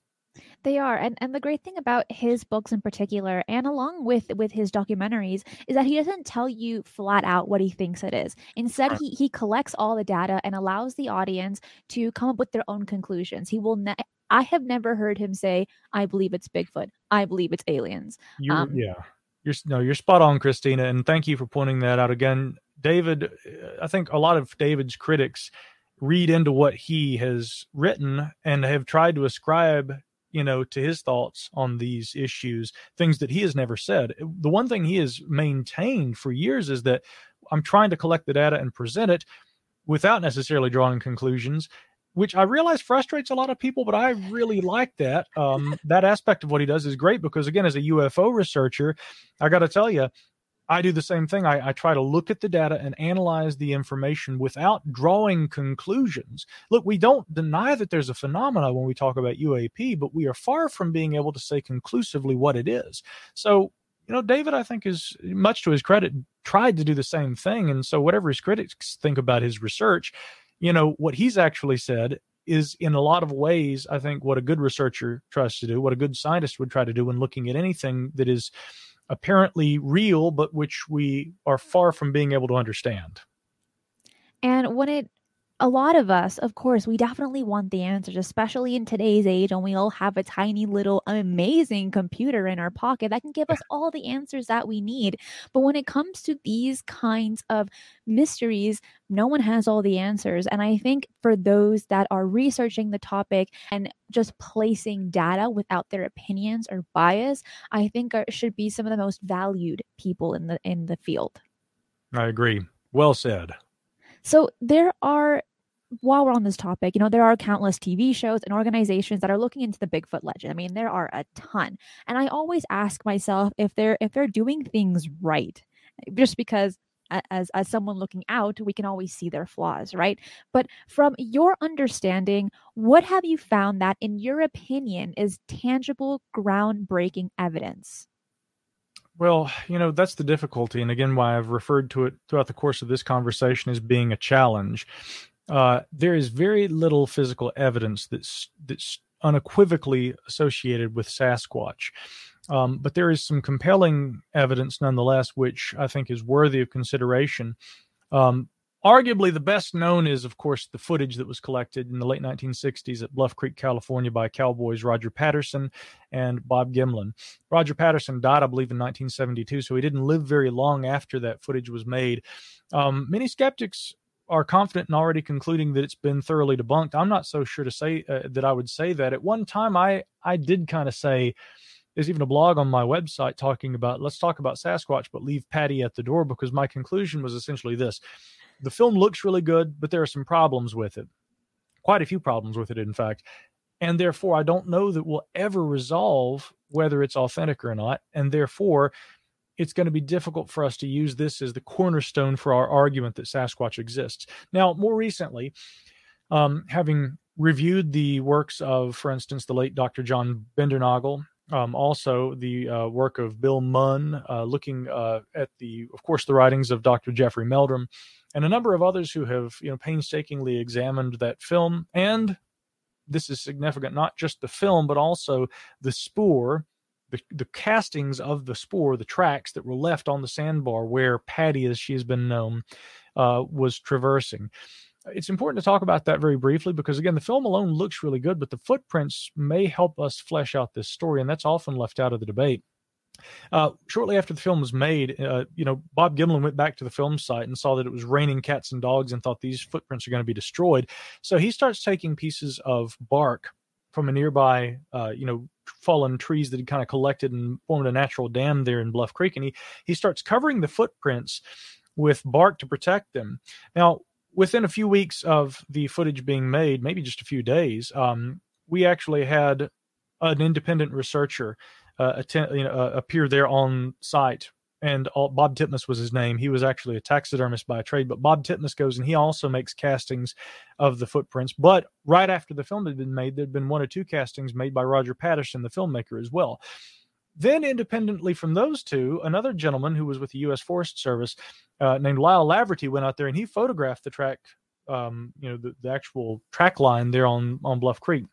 They are, and and the great thing about his books in particular, and along with with his documentaries, is that he doesn't tell you flat out what he thinks it is. Instead, he he collects all the data and allows the audience to come up with their own conclusions. He will. Ne- I have never heard him say, "I believe it's Bigfoot. I believe it's aliens." You're, Um, yeah, you're no, you're spot on, Christina, and thank you for pointing that out again. David, uh, I think a lot of David's critics read into what he has written and have tried to ascribe you know to his thoughts on these issues things that he has never said. The one thing he has maintained for years is that i'm trying to collect the data and present it without necessarily drawing conclusions which i realize frustrates a lot of people but i really like that. Um, that aspect of what he does is great because again as a ufo researcher i got to tell you I do the same thing. I, I, try to look at the data and analyze the information without drawing conclusions. Look, we don't deny that there's a phenomena when we talk about UAP, but we are far from being able to say conclusively what it is. So, you know, David, I think, is much to his credit, tried to do the same thing. And so, whatever his critics think about his research, you know, what he's actually said is in a lot of ways, I think, what a good researcher tries to do, what a good scientist would try to do when looking at anything that is apparently real, but which we are far from being able to understand. And when it, a lot of us, of course, we definitely want the answers, especially in today's age when we all have a tiny little amazing computer in our pocket that can give us all the answers that we need. But when it comes to these kinds of mysteries, no one has all the answers. And I think for those that are researching the topic and just placing data without their opinions or bias, I think are, should be some of the most valued people in the in the field. I agree. Well said. So there are while we're on this topic, you know, there are countless TV shows and organizations that are looking into the Bigfoot legend. I mean, there are a ton. And I always ask myself if they're if they're doing things right. Just because as as someone looking out, we can always see their flaws, right? But from your understanding, what have you found that in your opinion is tangible groundbreaking evidence? Well, you know, that's the difficulty. And again, why I've referred to it throughout the course of this conversation as being a challenge. Uh, there is very little physical evidence that's, that's unequivocally associated with Sasquatch. Um, but there is some compelling evidence nonetheless, which I think is worthy of consideration. Um, arguably, the best known is, of course, the footage that was collected in the late 1960s at Bluff Creek, California, by cowboys Roger Patterson and Bob Gimlin. Roger Patterson died, I believe, in 1972, so he didn't live very long after that footage was made. Um, many skeptics are confident in already concluding that it's been thoroughly debunked. I'm not so sure to say uh, that I would say that. At one time, I I did kind of say there's even a blog on my website talking about let's talk about Sasquatch, but leave Patty at the door because my conclusion was essentially this: the film looks really good, but there are some problems with it, quite a few problems with it, in fact, and therefore I don't know that we'll ever resolve whether it's authentic or not, and therefore it's going to be difficult for us to use this as the cornerstone for our argument that Sasquatch exists. Now, more recently, um, having reviewed the works of, for instance, the late Dr. John Bindernagel, um, also the uh, work of Bill Munn, uh, looking uh, at the, of course, the writings of Dr. Jeffrey Meldrum, and a number of others who have, you know, painstakingly examined that film. And this is significant, not just the film, but also the spoor the, the castings of the spoor, the tracks that were left on the sandbar where Patty, as she has been known, uh, was traversing. It's important to talk about that very briefly because, again, the film alone looks really good, but the footprints may help us flesh out this story, and that's often left out of the debate. Uh, shortly after the film was made, uh, you know, Bob Gimlin went back to the film site and saw that it was raining cats and dogs and thought these footprints are going to be destroyed. So he starts taking pieces of bark from a nearby, uh, you know, fallen trees that he kind of collected and formed a natural dam there in Bluff Creek, and he he starts covering the footprints with bark to protect them. Now, within a few weeks of the footage being made, maybe just a few days, um, we actually had an independent researcher uh, attend, you know, uh, appear there on site and all, Bob Titmus was his name. He was actually a taxidermist by trade, but Bob Titmus goes and he also makes castings of the footprints. But right after the film had been made, there'd been one or two castings made by Roger Patterson, the filmmaker, as well. Then, independently from those two, another gentleman who was with the U.S. Forest Service uh, named Lyle Laverty went out there and he photographed the track um, you know the, the actual track line there on on Bluff Creek.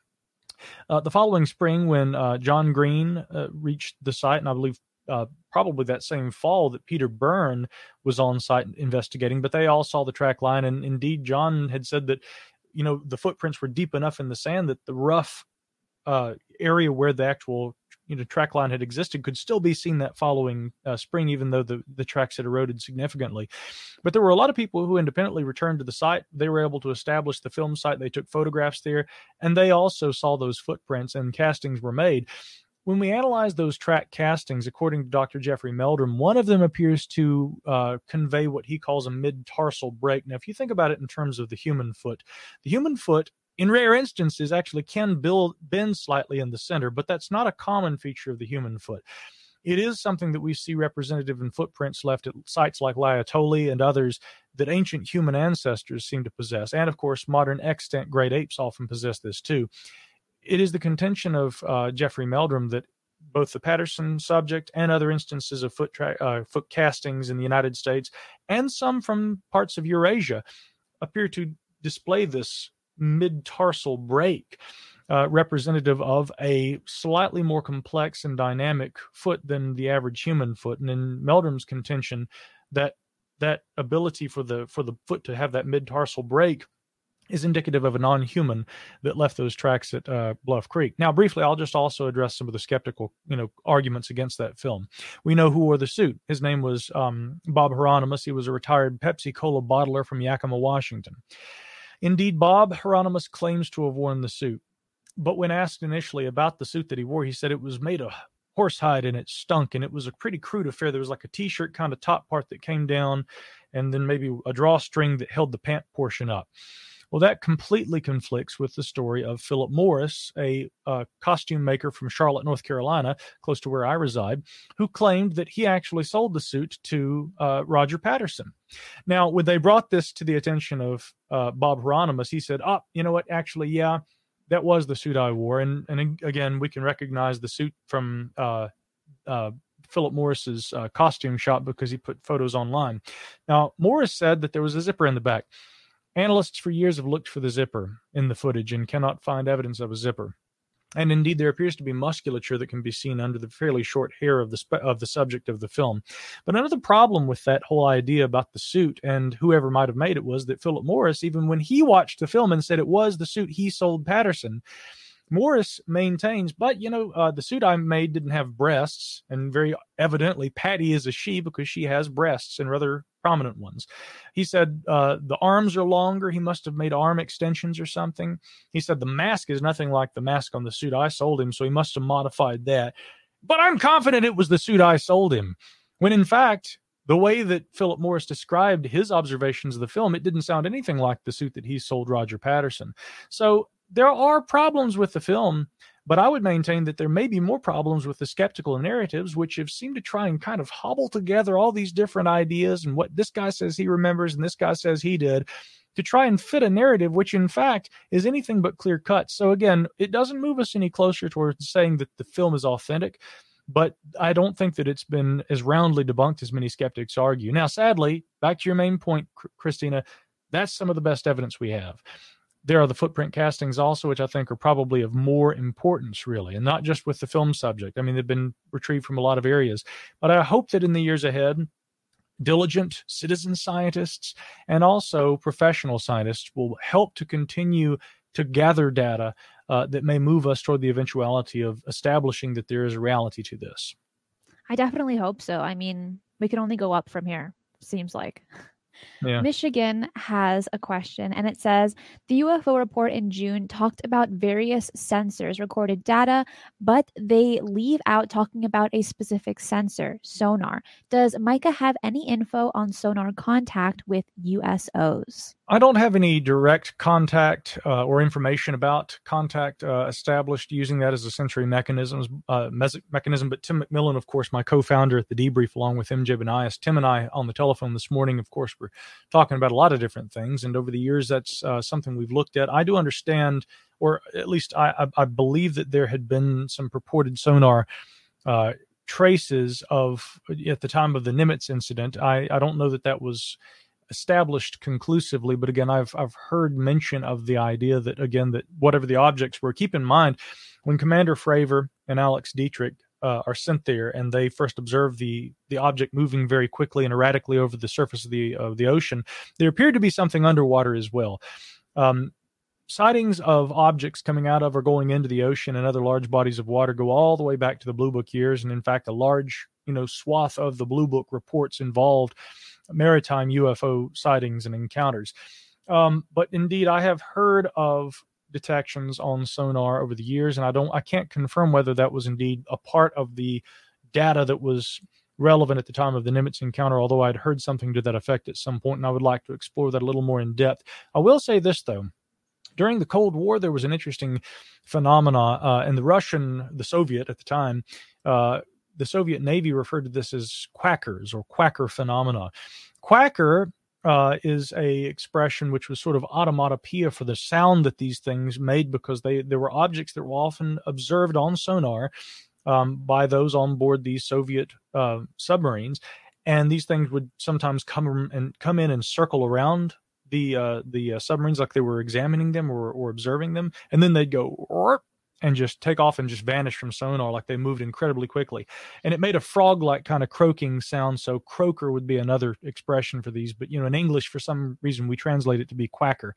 Uh, the following spring, when uh, John Green uh, reached the site, and I believe uh, probably that same fall that Peter Byrne was on site investigating, but they all saw the track line, and indeed John had said that you know the footprints were deep enough in the sand that the rough uh, area where the actual you know track line had existed could still be seen that following uh, spring, even though the the tracks had eroded significantly. But there were a lot of people who independently returned to the site. They were able to establish the film site. They took photographs there, and they also saw those footprints and castings were made. When we analyze those track castings, according to Dr. Jeffrey Meldrum, one of them appears to uh, convey what he calls a mid tarsal break. Now, if you think about it in terms of the human foot, the human foot in rare instances actually can build, bend slightly in the center, but that's not a common feature of the human foot. It is something that we see representative in footprints left at sites like Laetoli and others that ancient human ancestors seem to possess. And of course, modern extant great apes often possess this too. It is the contention of uh, Jeffrey Meldrum that both the Patterson subject and other instances of foot, tra- uh, foot castings in the United States and some from parts of Eurasia appear to display this mid tarsal break, uh, representative of a slightly more complex and dynamic foot than the average human foot. And in Meldrum's contention, that that ability for the for the foot to have that mid tarsal break is indicative of a non-human that left those tracks at uh, Bluff Creek. Now, briefly, I'll just also address some of the skeptical, you know, arguments against that film. We know who wore the suit. His name was um, Bob Heironimus. He was a retired Pepsi Cola bottler from Yakima, Washington. Indeed, Bob Heironimus claims to have worn the suit, but when asked initially about the suit that he wore, he said it was made of horsehide and it stunk, and it was a pretty crude affair. There was like a t-shirt kind of top part that came down, and then maybe a drawstring that held the pant portion up. Well, that completely conflicts with the story of Philip Morris, a uh, costume maker from Charlotte, North Carolina, close to where I reside, who claimed that he actually sold the suit to uh, Roger Patterson. Now, when they brought this to the attention of uh, Bob Heironimus, he said, "Oh, you know what? Actually, yeah, that was the suit I wore." And and again, we can recognize the suit from uh, uh, Philip Morris's uh, costume shop because he put photos online. Now, Morris said that there was a zipper in the back. Analysts for years have looked for the zipper in the footage and cannot find evidence of a zipper. And indeed, there appears to be musculature that can be seen under the fairly short hair of the of the subject of the film. But another problem with that whole idea about the suit and whoever might have made it was that Philip Morris, even when he watched the film and said it was the suit he sold Patterson, Morris maintains, but you know, uh, the suit I made didn't have breasts, and very evidently, Patty is a she because she has breasts and rather prominent ones. He said uh, the arms are longer. He must have made arm extensions or something. He said the mask is nothing like the mask on the suit I sold him, so he must have modified that. But I'm confident it was the suit I sold him, when in fact, the way that Philip Morris described his observations of the film, it didn't sound anything like the suit that he sold Roger Patterson. So there are problems with the film, but I would maintain that there may be more problems with the skeptical narratives, which have seemed to try and kind of hobble together all these different ideas and what this guy says he remembers and this guy says he did to try and fit a narrative, which in fact is anything but clear cut. So again, it doesn't move us any closer towards saying that the film is authentic. But I don't think that it's been as roundly debunked as many skeptics argue. Now, sadly, back to your main point, Christina, that's some of the best evidence we have there are the footprint castings also, which I think are probably of more importance, really, and not just with the film subject. I mean, they've been retrieved from a lot of areas. But I hope that in the years ahead, diligent citizen scientists and also professional scientists will help to continue to gather data uh, that may move us toward the eventuality of establishing that there is a reality to this. I definitely hope so. I mean, we can only go up from here, seems like. Yeah. Michigan has a question and it says the UFO report in June talked about various sensors recorded data, but they leave out talking about a specific sensor, sonar. Does Micah have any info on sonar contact with USOs? I don't have any direct contact uh, or information about contact uh, established using that as a sensory uh, mes- mechanism. But Tim McMillan, of course, my co-founder at the Debrief, along with MJ Banias, Tim and I on the telephone this morning, of course, we're talking about a lot of different things. And over the years, that's uh, something we've looked at. I do understand, or at least I, I, I believe that there had been some purported sonar uh, traces of at the time of the Nimitz incident. I, I don't know that that was established conclusively, but again, I've I've heard mention of the idea that again that whatever the objects were, keep in mind when Commander Fravor and Alex Dietrich uh, are sent there and they first observe the the object moving very quickly and erratically over the surface of the of the ocean, there appeared to be something underwater as well. Um, sightings of objects coming out of or going into the ocean and other large bodies of water go all the way back to the Blue Book years, and in fact, a large you know swath of the Blue Book reports involved maritime UFO sightings and encounters. Um, but indeed, I have heard of detections on sonar over the years, and I don't, I can't confirm whether that was indeed a part of the data that was relevant at the time of the Nimitz encounter. Although I'd heard something to that effect at some point, and I would like to explore that a little more in depth. I will say this though. During the Cold War, there was an interesting phenomena, uh, and the Russian, the Soviet at the time, uh, the Soviet Navy referred to this as quackers or quacker phenomena. Quacker uh, is a expression which was sort of automatopoeia for the sound that these things made because they there were objects that were often observed on sonar um, by those on board these Soviet uh, submarines, and these things would sometimes come and come in and circle around the uh, the uh, submarines like they were examining them or, or observing them, and then they'd go and just take off and just vanish from sonar like they moved incredibly quickly. And it made a frog like kind of croaking sound. So croaker would be another expression for these. But, you know, in English, for some reason, we translate it to be quacker.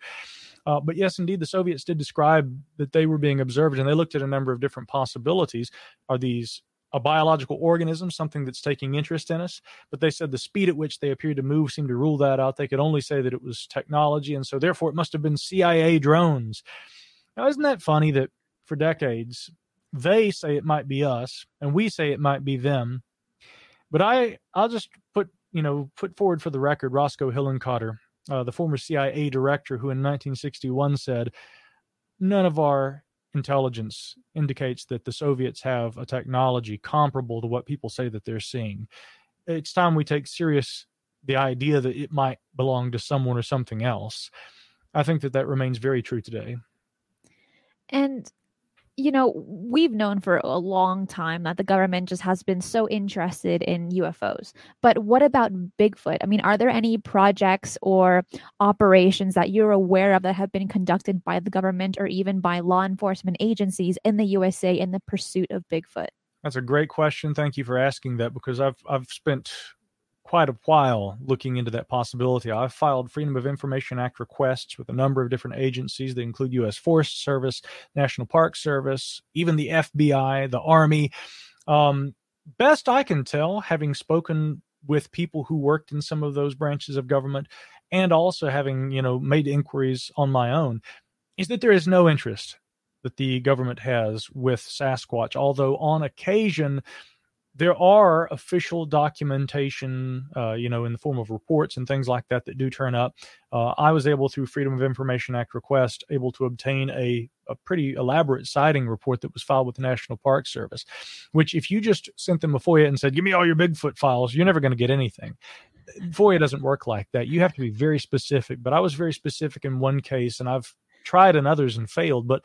Uh, but yes, indeed, the Soviets did describe that they were being observed and they looked at a number of different possibilities. Are these a biological organism, something that's taking interest in us. But they said the speed at which they appeared to move seemed to rule that out. They could only say that it was technology. And so, therefore, it must have been CIA drones. Now, isn't that funny that for decades. They say it might be us, and we say it might be them. But I, I'll just put, you know, put forward for the record Roscoe Hillenkoetter, uh, the former CIA director, who in 1961 said, "None of our intelligence indicates that the Soviets have a technology comparable to what people say that they're seeing. It's time we take serious the idea that it might belong to someone or something else. I think that that remains very true today. And you know, we've known for a long time that the government just has been so interested in UFOs. But what about Bigfoot? I mean, are there any projects or operations that you're aware of that have been conducted by the government or even by law enforcement agencies in the USA in the pursuit of Bigfoot? That's a great question. Thank you for asking that because I've I've spent quite a while looking into that possibility. I've filed Freedom of Information Act requests with a number of different agencies that include U.S. Forest Service, National Park Service, even the FBI, the Army. Um, best I can tell, having spoken with people who worked in some of those branches of government and also having, you know, made inquiries on my own, is that there is no interest that the government has with Sasquatch, although on occasion, there are official documentation, uh, you know, in the form of reports and things like that that do turn up. Uh, I was able, through Freedom of Information Act request, able to obtain a, a pretty elaborate sighting report that was filed with the National Park Service. Which, if you just sent them a FOIA and said, "Give me all your Bigfoot files," you're never going to get anything. FOIA doesn't work like that. You have to be very specific. But I was very specific in one case, and I've tried in others and failed. But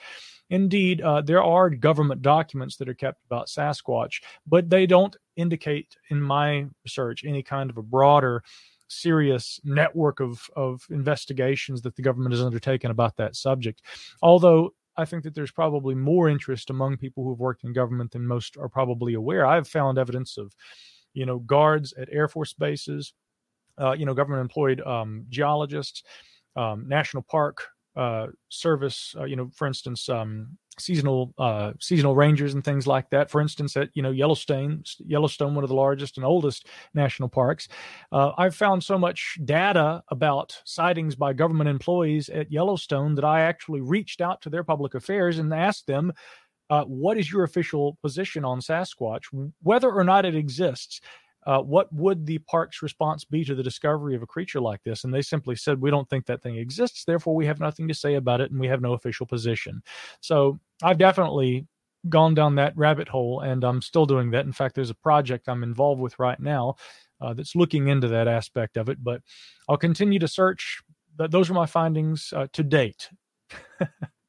Indeed, uh, there are government documents that are kept about Sasquatch, but they don't indicate, in my research, any kind of a broader, serious network of, of investigations that the government has undertaken about that subject. Although I think that there's probably more interest among people who've worked in government than most are probably aware. I've found evidence of, you know, guards at Air Force bases, uh, you know, government employed um, geologists, um, national park uh, service, uh, you know, for instance, um, seasonal uh, seasonal rangers and things like that. For instance, at you know Yellowstone, Yellowstone, one of the largest and oldest national parks, uh, I've found so much data about sightings by government employees at Yellowstone that I actually reached out to their public affairs and asked them. Uh, what is your official position on Sasquatch, whether or not it exists? Uh, what would the park's response be to the discovery of a creature like this? And they simply said, we don't think that thing exists. Therefore, we have nothing to say about it and we have no official position. So I've definitely gone down that rabbit hole and I'm still doing that. In fact, there's a project I'm involved with right now uh, that's looking into that aspect of it, but I'll continue to search. Those are my findings uh, to date.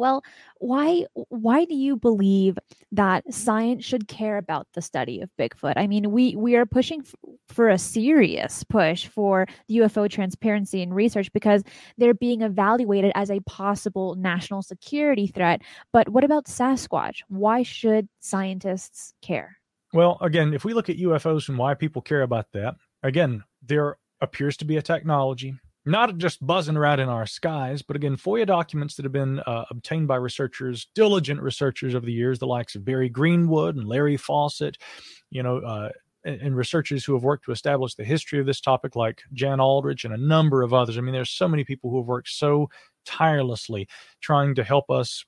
Well, why why do you believe that science should care about the study of Bigfoot? I mean, we we are pushing f- for a serious push for UFO transparency and research because they're being evaluated as a possible national security threat. But what about Sasquatch? Why should scientists care? Well, again, if we look at UFOs and why people care about that, again, there appears to be a technology not just buzzing around in our skies, but again, FOIA documents that have been uh, obtained by researchers, diligent researchers over the years, the likes of Barry Greenwood and Larry Fawcett, you know, uh, and, and, researchers who have worked to establish the history of this topic, like Jan Aldrich and a number of others. I mean, there's so many people who have worked so tirelessly trying to help us,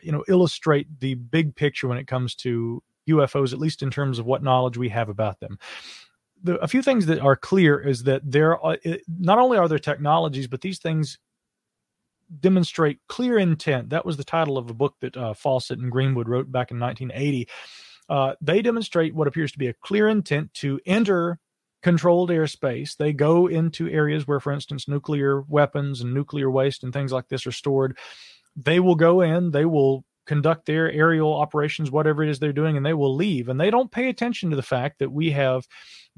you know, illustrate the big picture when it comes to UFOs, at least in terms of what knowledge we have about them the, a few things that are clear is that there are not only are there technologies, but these things demonstrate clear intent. That was the title of a book that uh, Fawcett and Greenwood wrote back in 1980. Uh, they demonstrate what appears to be a clear intent to enter controlled airspace. They go into areas where, for instance, nuclear weapons and nuclear waste and things like this are stored. They will go in, they will conduct their aerial operations, whatever it is they're doing, and they will leave. And they don't pay attention to the fact that we have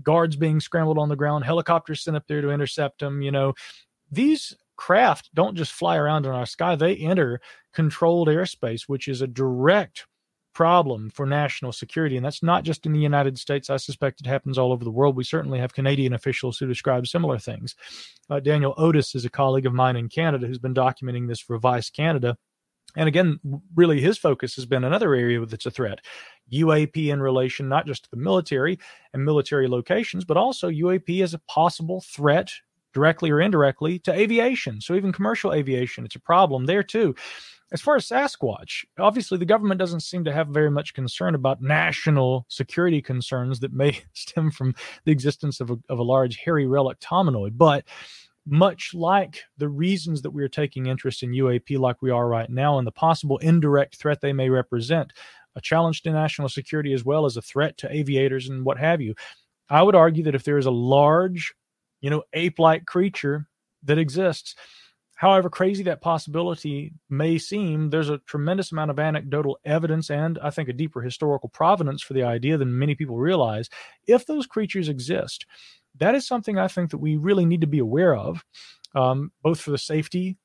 guards being scrambled on the ground, helicopters sent up there to intercept them. You know, these craft don't just fly around in our sky, they enter controlled airspace, which is a direct problem for national security. And that's not just in the United States. I suspect it happens all over the world. We certainly have Canadian officials who describe similar things. Uh, Daniel Otis is a colleague of mine in Canada who's been documenting this for Vice Canada. And again, really his focus has been another area that's a threat. UAP in relation not just to the military and military locations, but also UAP as a possible threat, directly or indirectly, to aviation. So even commercial aviation, it's a problem there too. As far as Sasquatch, obviously the government doesn't seem to have very much concern about national security concerns that may stem from the existence of a, of a large hairy relic hominoid. But much like the reasons that we are taking interest in UAP like we are right now and the possible indirect threat they may represent, a challenge to national security as well as a threat to aviators and what have you. I would argue that if there is a large, you know, ape like creature that exists, however crazy that possibility may seem, there's a tremendous amount of anecdotal evidence and I think a deeper historical provenance for the idea than many people realize. If those creatures exist, that is something I think that we really need to be aware of, um, both for the safety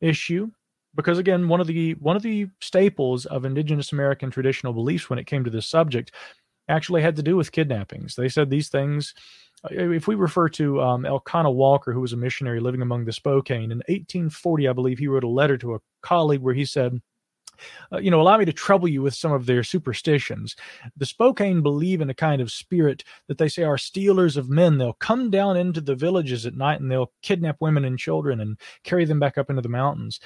issue, because again, one of the one of the staples of Indigenous American traditional beliefs when it came to this subject actually had to do with kidnappings. They said these things. Uh, if we refer to um, Elkanah Walker, who was a missionary living among the Spokane in 1840, I believe he wrote a letter to a colleague where he said, uh, you know, allow me to trouble you with some of their superstitions. The Spokane believe in a kind of spirit that they say are stealers of men. They'll come down into the villages at night and they'll kidnap women and children and carry them back up into the mountains.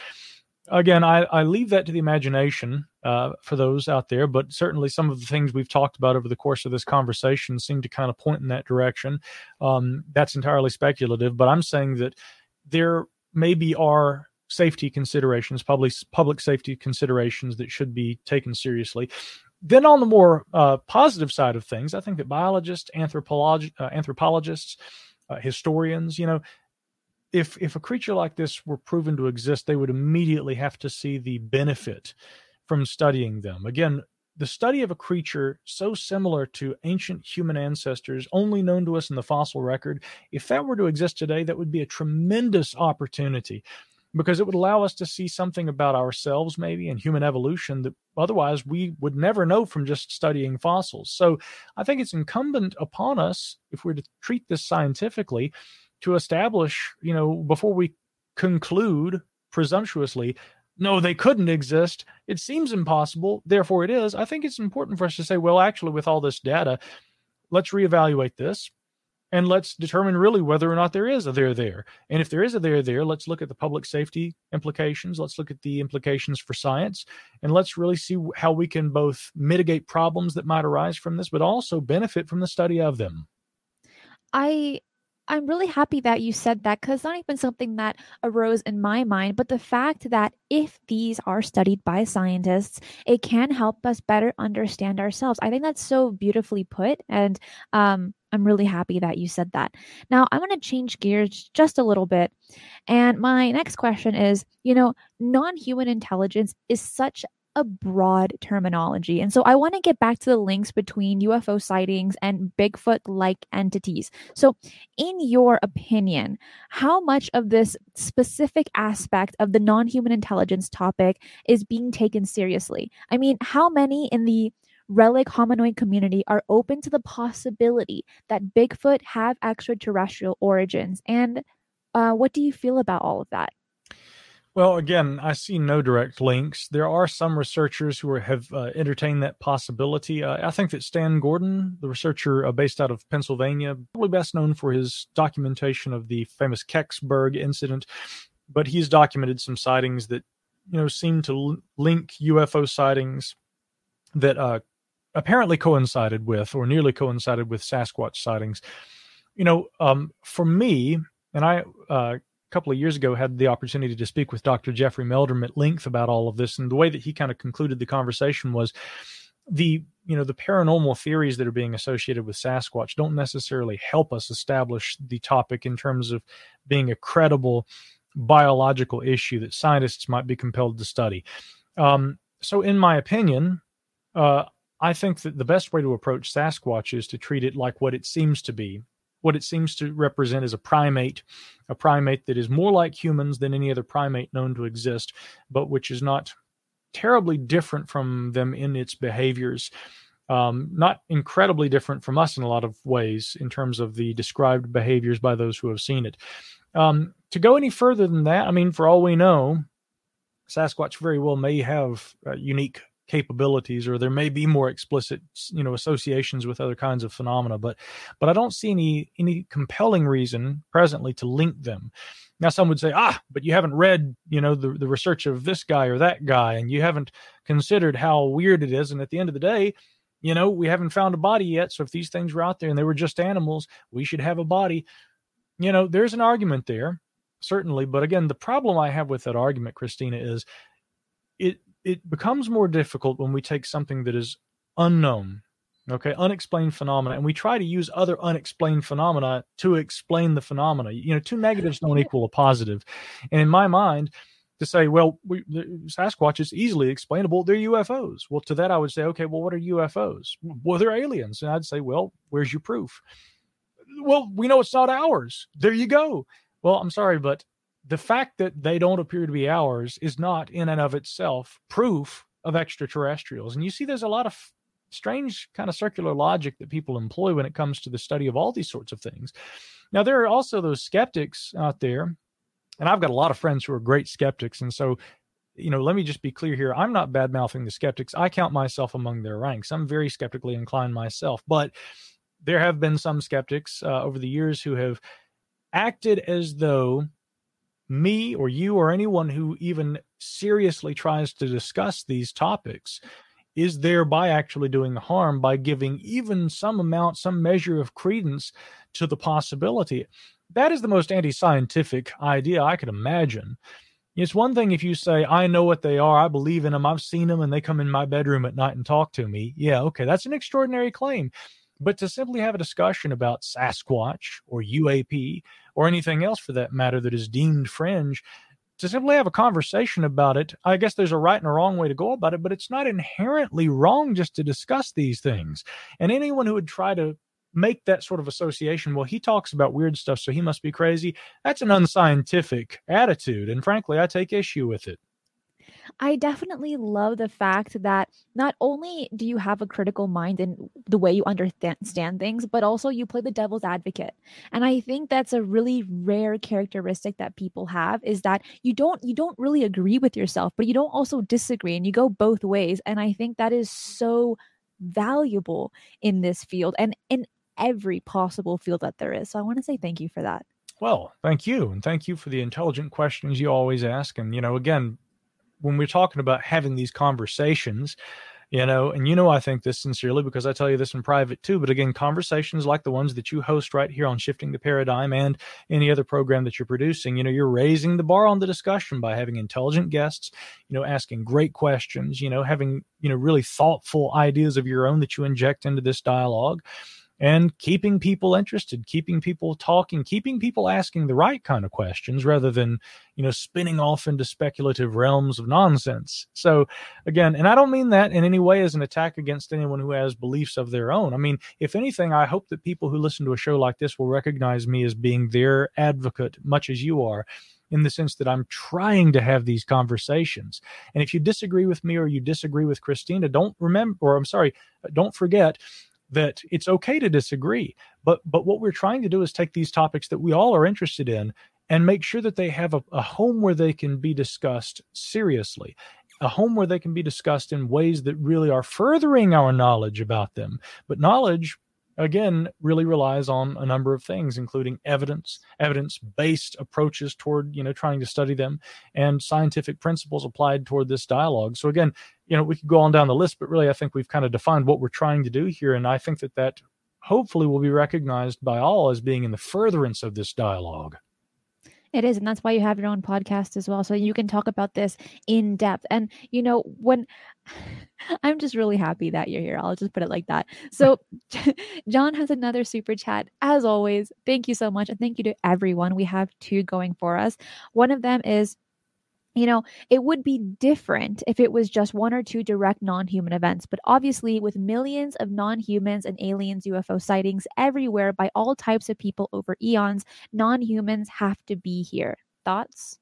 Again, I, I leave that to the imagination uh, for those out there, but certainly some of the things we've talked about over the course of this conversation seem to kind of point in that direction. Um, that's entirely speculative, but I'm saying that there maybe are safety considerations, public public safety considerations that should be taken seriously. Then, on the more uh, positive side of things, I think that biologists, uh, anthropologists, uh, historians, you know, if if a creature like this were proven to exist, they would immediately have to see the benefit from studying them. Again, the study of a creature so similar to ancient human ancestors, only known to us in the fossil record, if that were to exist today, that would be a tremendous opportunity because it would allow us to see something about ourselves maybe and human evolution that otherwise we would never know from just studying fossils. So I think it's incumbent upon us, if we're to treat this scientifically, to establish, you know, before we conclude presumptuously, no, they couldn't exist. It seems impossible, therefore it is. I think it's important for us to say, well, actually, with all this data, let's reevaluate this and let's determine really whether or not there is a there there. And if there is a there there, let's look at the public safety implications. Let's look at the implications for science, and let's really see how we can both mitigate problems that might arise from this, but also benefit from the study of them. I I'm really happy that you said that because not even something that arose in my mind, but the fact that if these are studied by scientists, it can help us better understand ourselves. I think that's so beautifully put. And um, I'm really happy that you said that. Now, I want to change gears just a little bit. And my next question is you know, non human intelligence is such a broad terminology. And so I want to get back to the links between UFO sightings and Bigfoot like entities. So, in your opinion, how much of this specific aspect of the non human intelligence topic is being taken seriously? I mean, how many in the relic hominoid community are open to the possibility that Bigfoot have extraterrestrial origins? And uh, what do you feel about all of that? Well, again, I see no direct links. There are some researchers who are, have uh, entertained that possibility. Uh, I think that Stan Gordon, the researcher uh, based out of Pennsylvania, probably best known for his documentation of the famous Kecksburg incident, but he's documented some sightings that you know seem to l- link UFO sightings that uh, apparently coincided with or nearly coincided with Sasquatch sightings. You know, um, for me, and I uh, couple of years ago had the opportunity to speak with Dr. Jeffrey Meldrum at length about all of this, and the way that he kind of concluded the conversation was the you know the paranormal theories that are being associated with Sasquatch don't necessarily help us establish the topic in terms of being a credible biological issue that scientists might be compelled to study. Um, so, in my opinion, uh, I think that the best way to approach Sasquatch is to treat it like what it seems to be what it seems to represent is a primate, a primate that is more like humans than any other primate known to exist, but which is not terribly different from them in its behaviors. Um, not incredibly different from us in a lot of ways in terms of the described behaviors by those who have seen it. Um, to go any further than that, I mean, for all we know, Sasquatch very well may have uh, unique capabilities or there may be more explicit you know associations with other kinds of phenomena but but i don't see any any compelling reason presently to link them. Now some would say ah but you haven't read you know the, the research of this guy or that guy and you haven't considered how weird it is and at the end of the day you know we haven't found a body yet so if these things were out there and they were just animals we should have a body. You know there's an argument there certainly but again the problem i have with that argument christina is it it becomes more difficult when we take something that is unknown okay unexplained phenomena and we try to use other unexplained phenomena to explain the phenomena. You know two negatives don't equal a positive. And in my mind to say well we, sasquatch is easily explainable. They're ufos well to that i would say okay well what are ufos well they're aliens. And i'd say well where's your proof? Well we know it's not ours. There you go. Well i'm sorry but the fact that they don't appear to be ours is not in and of itself proof of extraterrestrials. And you see, there's a lot of strange kind of circular logic that people employ when it comes to the study of all these sorts of things. Now, there are also those skeptics out there, and I've got a lot of friends who are great skeptics. And so, you know, let me just be clear here. I'm not bad mouthing the skeptics. I count myself among their ranks. I'm very skeptically inclined myself, but there have been some skeptics uh, over the years who have acted as though me or you or anyone who even seriously tries to discuss these topics is thereby actually doing harm by giving even some amount, some measure of credence to the possibility. That is the most anti scientific idea I could imagine. It's one thing if you say, I know what they are, I believe in them, I've seen them, and they come in my bedroom at night and talk to me. Yeah, okay, that's an extraordinary claim. But to simply have a discussion about Sasquatch or UAP or anything else for that matter that is deemed fringe, to simply have a conversation about it, I guess there's a right and a wrong way to go about it, but it's not inherently wrong just to discuss these things. And anyone who would try to make that sort of association, well, he talks about weird stuff, so he must be crazy, that's an unscientific attitude. And frankly, I take issue with it. I definitely love the fact that not only do you have a critical mind in the way you understand things, but also you play the devil's advocate. And I think that's a really rare characteristic that people have is that you don't you don't really agree with yourself, but you don't also disagree and you go both ways. And I think that is so valuable in this field and in every possible field that there is. So I want to say thank you for that. Well, thank you. And thank you for the intelligent questions you always ask. And, you know, again, when we're talking about having these conversations, you know and you know i think this sincerely because i tell you this in private too but again conversations like the ones that you host right here on shifting the paradigm and any other program that you're producing you know you're raising the bar on the discussion by having intelligent guests you know asking great questions you know having you know really thoughtful ideas of your own that you inject into this dialogue and keeping people interested, keeping people talking, keeping people asking the right kind of questions rather than, you know, spinning off into speculative realms of nonsense. So, again, and I don't mean that in any way as an attack against anyone who has beliefs of their own. I mean, if anything, I hope that people who listen to a show like this will recognize me as being their advocate, much as you are in the sense that I'm trying to have these conversations. And if you disagree with me or you disagree with Christina, don't remember, or I'm sorry, don't forget that it's okay to disagree but but what we're trying to do is take these topics that we all are interested in and make sure that they have a, a home where they can be discussed seriously a home where they can be discussed in ways that really are furthering our knowledge about them. But knowledge again really relies on a number of things including evidence evidence based approaches toward you know trying to study them and scientific principles applied toward this dialogue. So again you know we could go on down the list but really i think we've kind of defined what we're trying to do here and i think that that hopefully will be recognized by all as being in the furtherance of this dialogue it is. And that's why you have your own podcast as well. So you can talk about this in depth. And, you know, when I'm just really happy that you're here, I'll just put it like that. So John has another super chat. As always, thank you so much. And thank you to everyone. We have two going for us. One of them is you know, it would be different if it was just one or two direct non human events. But obviously, with millions of non humans and aliens UFO sightings everywhere by all types of people over eons, non humans have to be here. Thoughts?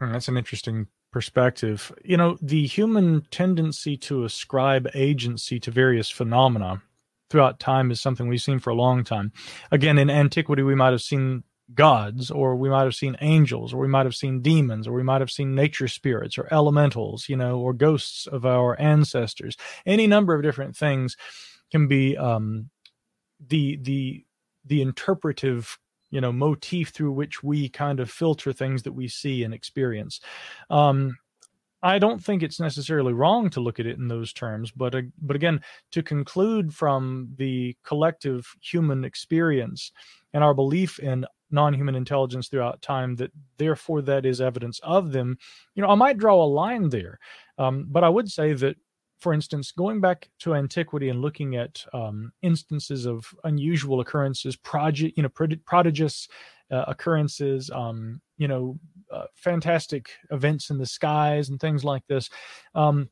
Hmm, that's an interesting perspective. You know, the human tendency to ascribe agency to various phenomena throughout time is something we've seen for a long time. Again, in antiquity, we might have seen gods, or we might have seen angels, or we might have seen demons, or we might have seen nature spirits, or elementals, you know, or ghosts of our ancestors. Any number of different things can be um, the the the interpretive you know motif through which we kind of filter things that we see and experience um, I don't think it's necessarily wrong to look at it in those terms, but uh, but again, to conclude from the collective human experience and our belief in non-human intelligence throughout time that therefore that is evidence of them you know i might draw a line there. Um, but i would say that for instance going back to antiquity and looking at um, instances of unusual occurrences project you know prodigious uh, occurrences um, you know uh, fantastic events in the skies and things like this um,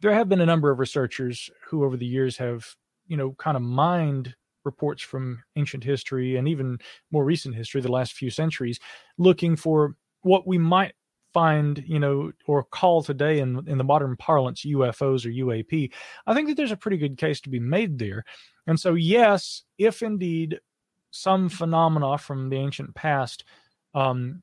there have been a number of researchers who over the years have you know kind of mined reports from ancient history and even more recent history, the last few centuries, looking for what we might find, you know, or call today in in the modern parlance UFOs or UAP. I think that there's a pretty good case to be made there. And so, yes, if indeed some phenomena from the ancient past um,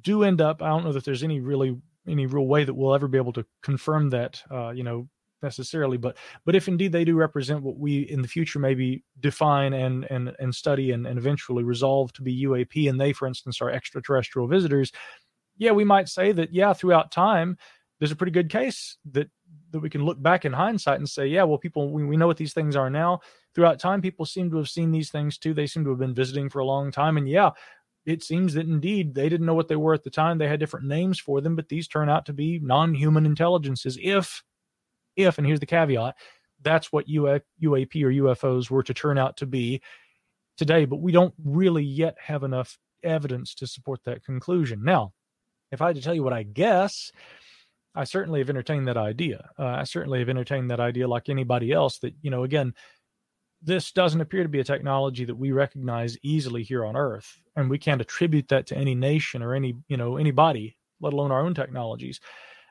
do end up, I don't know that there's any really any real way that we'll ever be able to confirm that, uh, you know, necessarily, but but if indeed they do represent what we in the future maybe define and and and study and, and eventually resolve to be UAP, and they, for instance, are extraterrestrial visitors, yeah, we might say that yeah, throughout time, there's a pretty good case that that we can look back in hindsight and say, yeah, well, people we, we know what these things are now. Throughout time, people seem to have seen these things too. They seem to have been visiting for a long time, and yeah, it seems that indeed they didn't know what they were at the time. They had different names for them, but these turn out to be non-human intelligences if if, and here's the caveat, that's what UAP or UFOs were to turn out to be today. But we don't really yet have enough evidence to support that conclusion. Now, if I had to tell you what I guess, I certainly have entertained that idea. Uh, I certainly have entertained that idea like anybody else that, you know, again, this doesn't appear to be a technology that we recognize easily here on Earth. And we can't attribute that to any nation or any, you know, anybody, let alone our own technologies.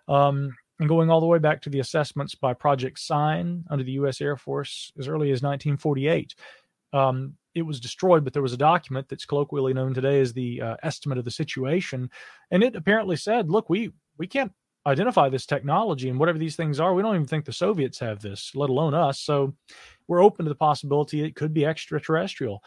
Um, and going all the way back to the assessments by Project Sign under the U.S. Air Force as early as 1948. Um, it was destroyed, but there was a document that's colloquially known today as the uh, estimate of the situation, and it apparently said, "Look, we we can't identify this technology, and whatever these things are, we don't even think the Soviets have this, let alone us. So we're open to the possibility it could be extraterrestrial."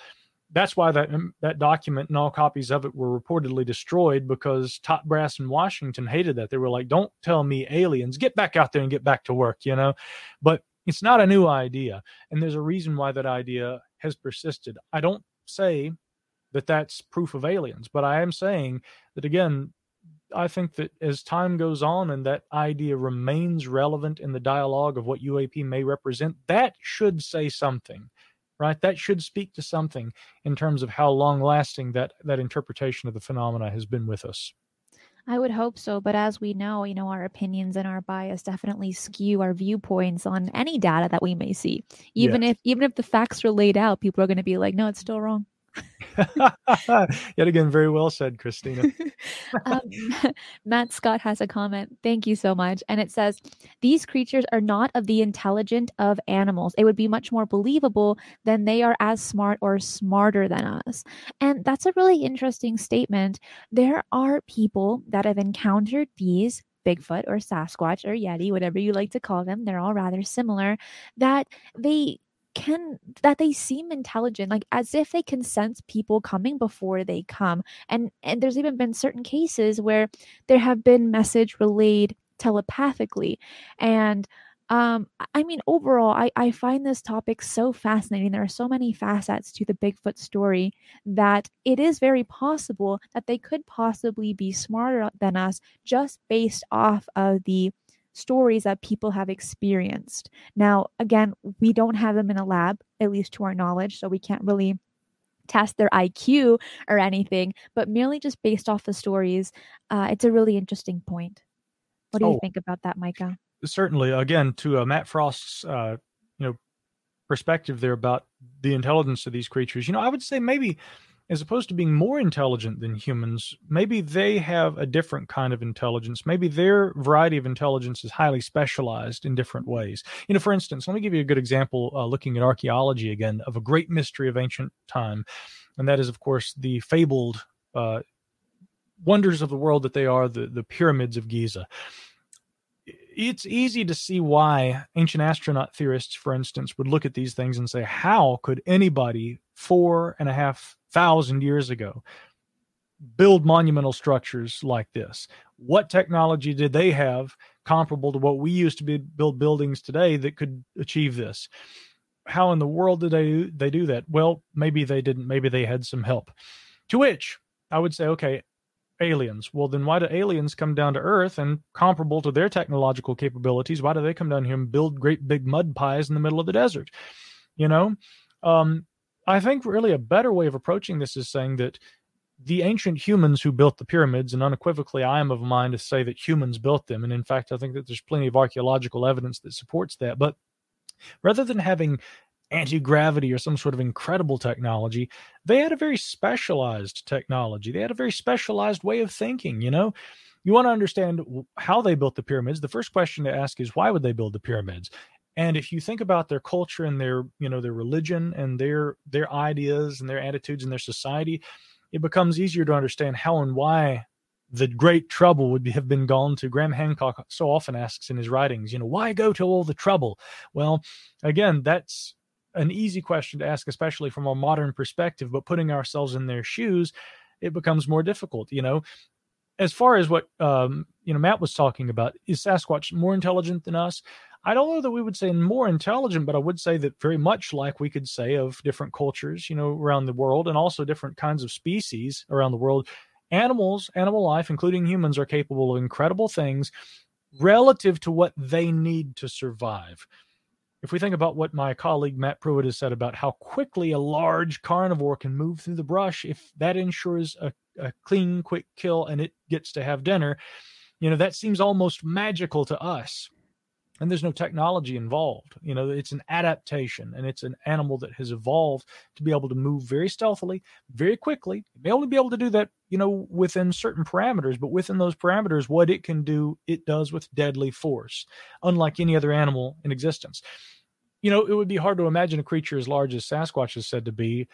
That's why that um, that document and all copies of it were reportedly destroyed because top brass in Washington hated that. They were like, "Don't tell me aliens. Get back out there and get back to work," you know. But it's not a new idea, and there's a reason why that idea has persisted. I don't say that that's proof of aliens, but I am saying that again. I think that as time goes on and that idea remains relevant in the dialogue of what UAP may represent, that should say something right that should speak to something in terms of how long lasting that that interpretation of the phenomena has been with us I would hope so, but as we know, you know, our opinions and our bias definitely skew our viewpoints on any data that we may see. Even Yes. if even if the facts are laid out, people are going to be like, "No, it's still wrong." yet again very well said christina um, Matt Scott has a comment. Thank you so much. And it says, These creatures are not of the intelligent of animals. It would be much more believable than they are as smart or smarter than us. And that's a really interesting statement. There are people that have encountered these. Bigfoot or Sasquatch or Yeti, whatever you like to call them, they're all rather similar. That they can that they seem intelligent like as if they can sense people coming before they come. And and there's even been certain cases where there have been message relayed telepathically. And um i mean overall i i find this topic so fascinating. There are so many facets to the bigfoot story that it is very possible that they could possibly be smarter than us just based off of the stories that people have experienced. Now, again, we don't have them in a lab, at least to our knowledge, so we can't really test their IQ or anything, but merely just based off the stories, uh, it's a really interesting point. What do you Oh. think about that, Micah? certainly again to uh, matt frost's uh, you know perspective there about the intelligence of these creatures you know i would say maybe as opposed to being more intelligent than humans maybe they have a different kind of intelligence. Maybe their variety of intelligence is highly specialized in different ways. You know for instance let me give you a good example uh, looking at archaeology again of a great mystery of ancient time and that is of course the fabled uh, wonders of the world that they are the, the pyramids of giza it's easy to see why ancient astronaut theorists, for instance, would look at these things and say, how could anybody four and a half thousand years ago build monumental structures like this? What technology did they have comparable to what we used to be, build buildings today that could achieve this? How in the world did they they do that? Well, maybe they didn't. Maybe they had some help. To which I would say, okay, aliens. Well, then why do aliens come down to Earth and comparable to their technological capabilities? Why do they come down here and build great big mud pies in the middle of the desert? You know, um, I think really a better way of approaching this is saying that the ancient humans who built the pyramids, and unequivocally, I am of a mind to say that humans built them. And in fact, I think that there's plenty of archaeological evidence that supports that. But rather than having anti gravity or some sort of incredible technology, they had a very specialized technology. They had a very specialized way of thinking. You know, you want to understand how they built the pyramids. The first question to ask is why would they build the pyramids? And if you think about their culture and their, you know, their religion and their their ideas and their attitudes and their society, it becomes easier to understand how and why the great trouble would be, have been gone to. Graham Hancock so often asks in his writings, you know, why go to all the trouble? Well, again, that's an easy question to ask, especially from a modern perspective, but putting ourselves in their shoes, it becomes more difficult, you know. As far as what um, you know, Matt was talking about, is Sasquatch more intelligent than us? I don't know that we would say more intelligent, but I would say that very much like we could say of different cultures, you know, around the world, and also different kinds of species around the world. Animals, animal life, including humans, are capable of incredible things relative to what they need to survive if we think about what my colleague Matt Pruitt has said about how quickly a large carnivore can move through the brush, if that ensures a, a clean, quick kill and it gets to have dinner, you know, that seems almost magical to us. And there's no technology involved. You know, it's an adaptation and it's an animal that has evolved to be able to move very stealthily, very quickly. It may only be able to do that, you know, within certain parameters, but within those parameters, what it can do, it does with deadly force, unlike any other animal in existence you know, it would be hard to imagine a creature as large as Sasquatch is said to be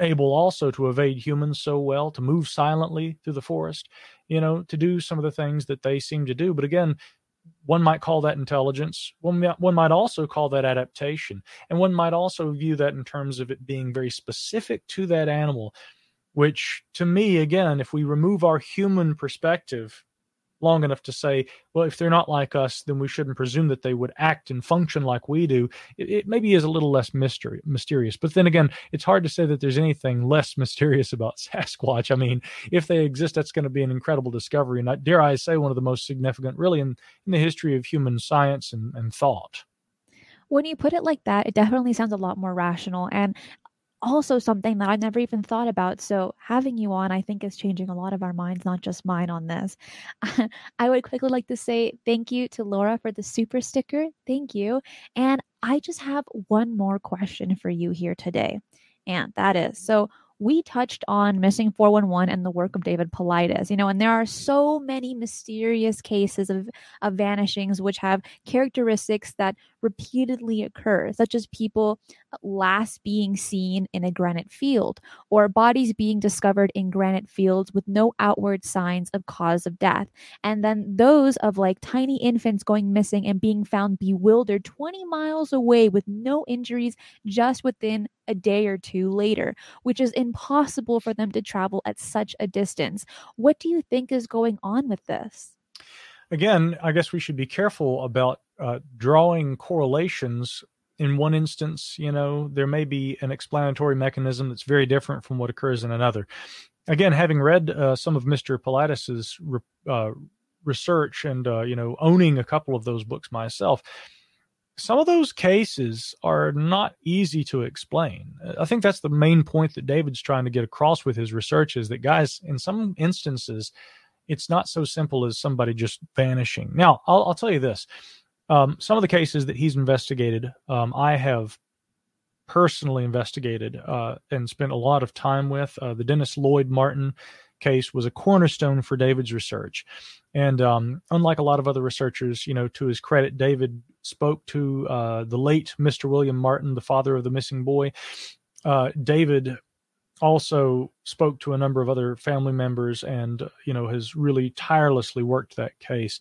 able also to evade humans so well, to move silently through the forest, you know, to do some of the things that they seem to do. But again, one might call that intelligence. One, one might also call that adaptation. And one might also view that in terms of it being very specific to that animal, which to me, again, if we remove our human perspective long enough to say, well, if they're not like us, then we shouldn't presume that they would act and function like we do. It, it maybe is a little less mystery, mysterious. But then again, it's hard to say that there's anything less mysterious about Sasquatch. I mean, if they exist, that's going to be an incredible discovery. And I, dare I say, one of the most significant, really, in, in the history of human science and, and thought. When you put it like that, it definitely sounds a lot more rational and also something that I never even thought about. So having you on, I think, is changing a lot of our minds, not just mine on this. I would quickly like to say thank you to Laura for the super sticker. Thank you. And I just have one more question for you here today. And that is so we touched on missing 411 and the work of David Paulides, you know, and there are so many mysterious cases of, of vanishings which have characteristics that repeatedly occur, such as people last being seen in a granite field or bodies being discovered in granite fields with no outward signs of cause of death. And then those of like tiny infants going missing and being found bewildered 20 miles away with no injuries just within a day or two later, which is impossible for them to travel at such a distance. What do you think is going on with this? Again, I guess we should be careful about uh, drawing correlations. In one instance, you know, there may be an explanatory mechanism that's very different from what occurs in another. Again, having read uh, some of Mr. Paulides's re- uh, research and uh, you know owning a couple of those books myself, some of those cases are not easy to explain. I think that's the main point that David's trying to get across with his research is that guys, in some instances, it's not so simple as somebody just vanishing. Now, I'll, I'll tell you this: um, some of the cases that he's investigated, um, I have personally investigated uh, and spent a lot of time with. Uh, the Dennis Lloyd Martin case was a cornerstone for David's research. And um, unlike a lot of other researchers, you know, to his credit, David spoke to uh, the late Mr. William Martin, the father of the missing boy. Uh, David also spoke to a number of other family members and, you know, has really tirelessly worked that case.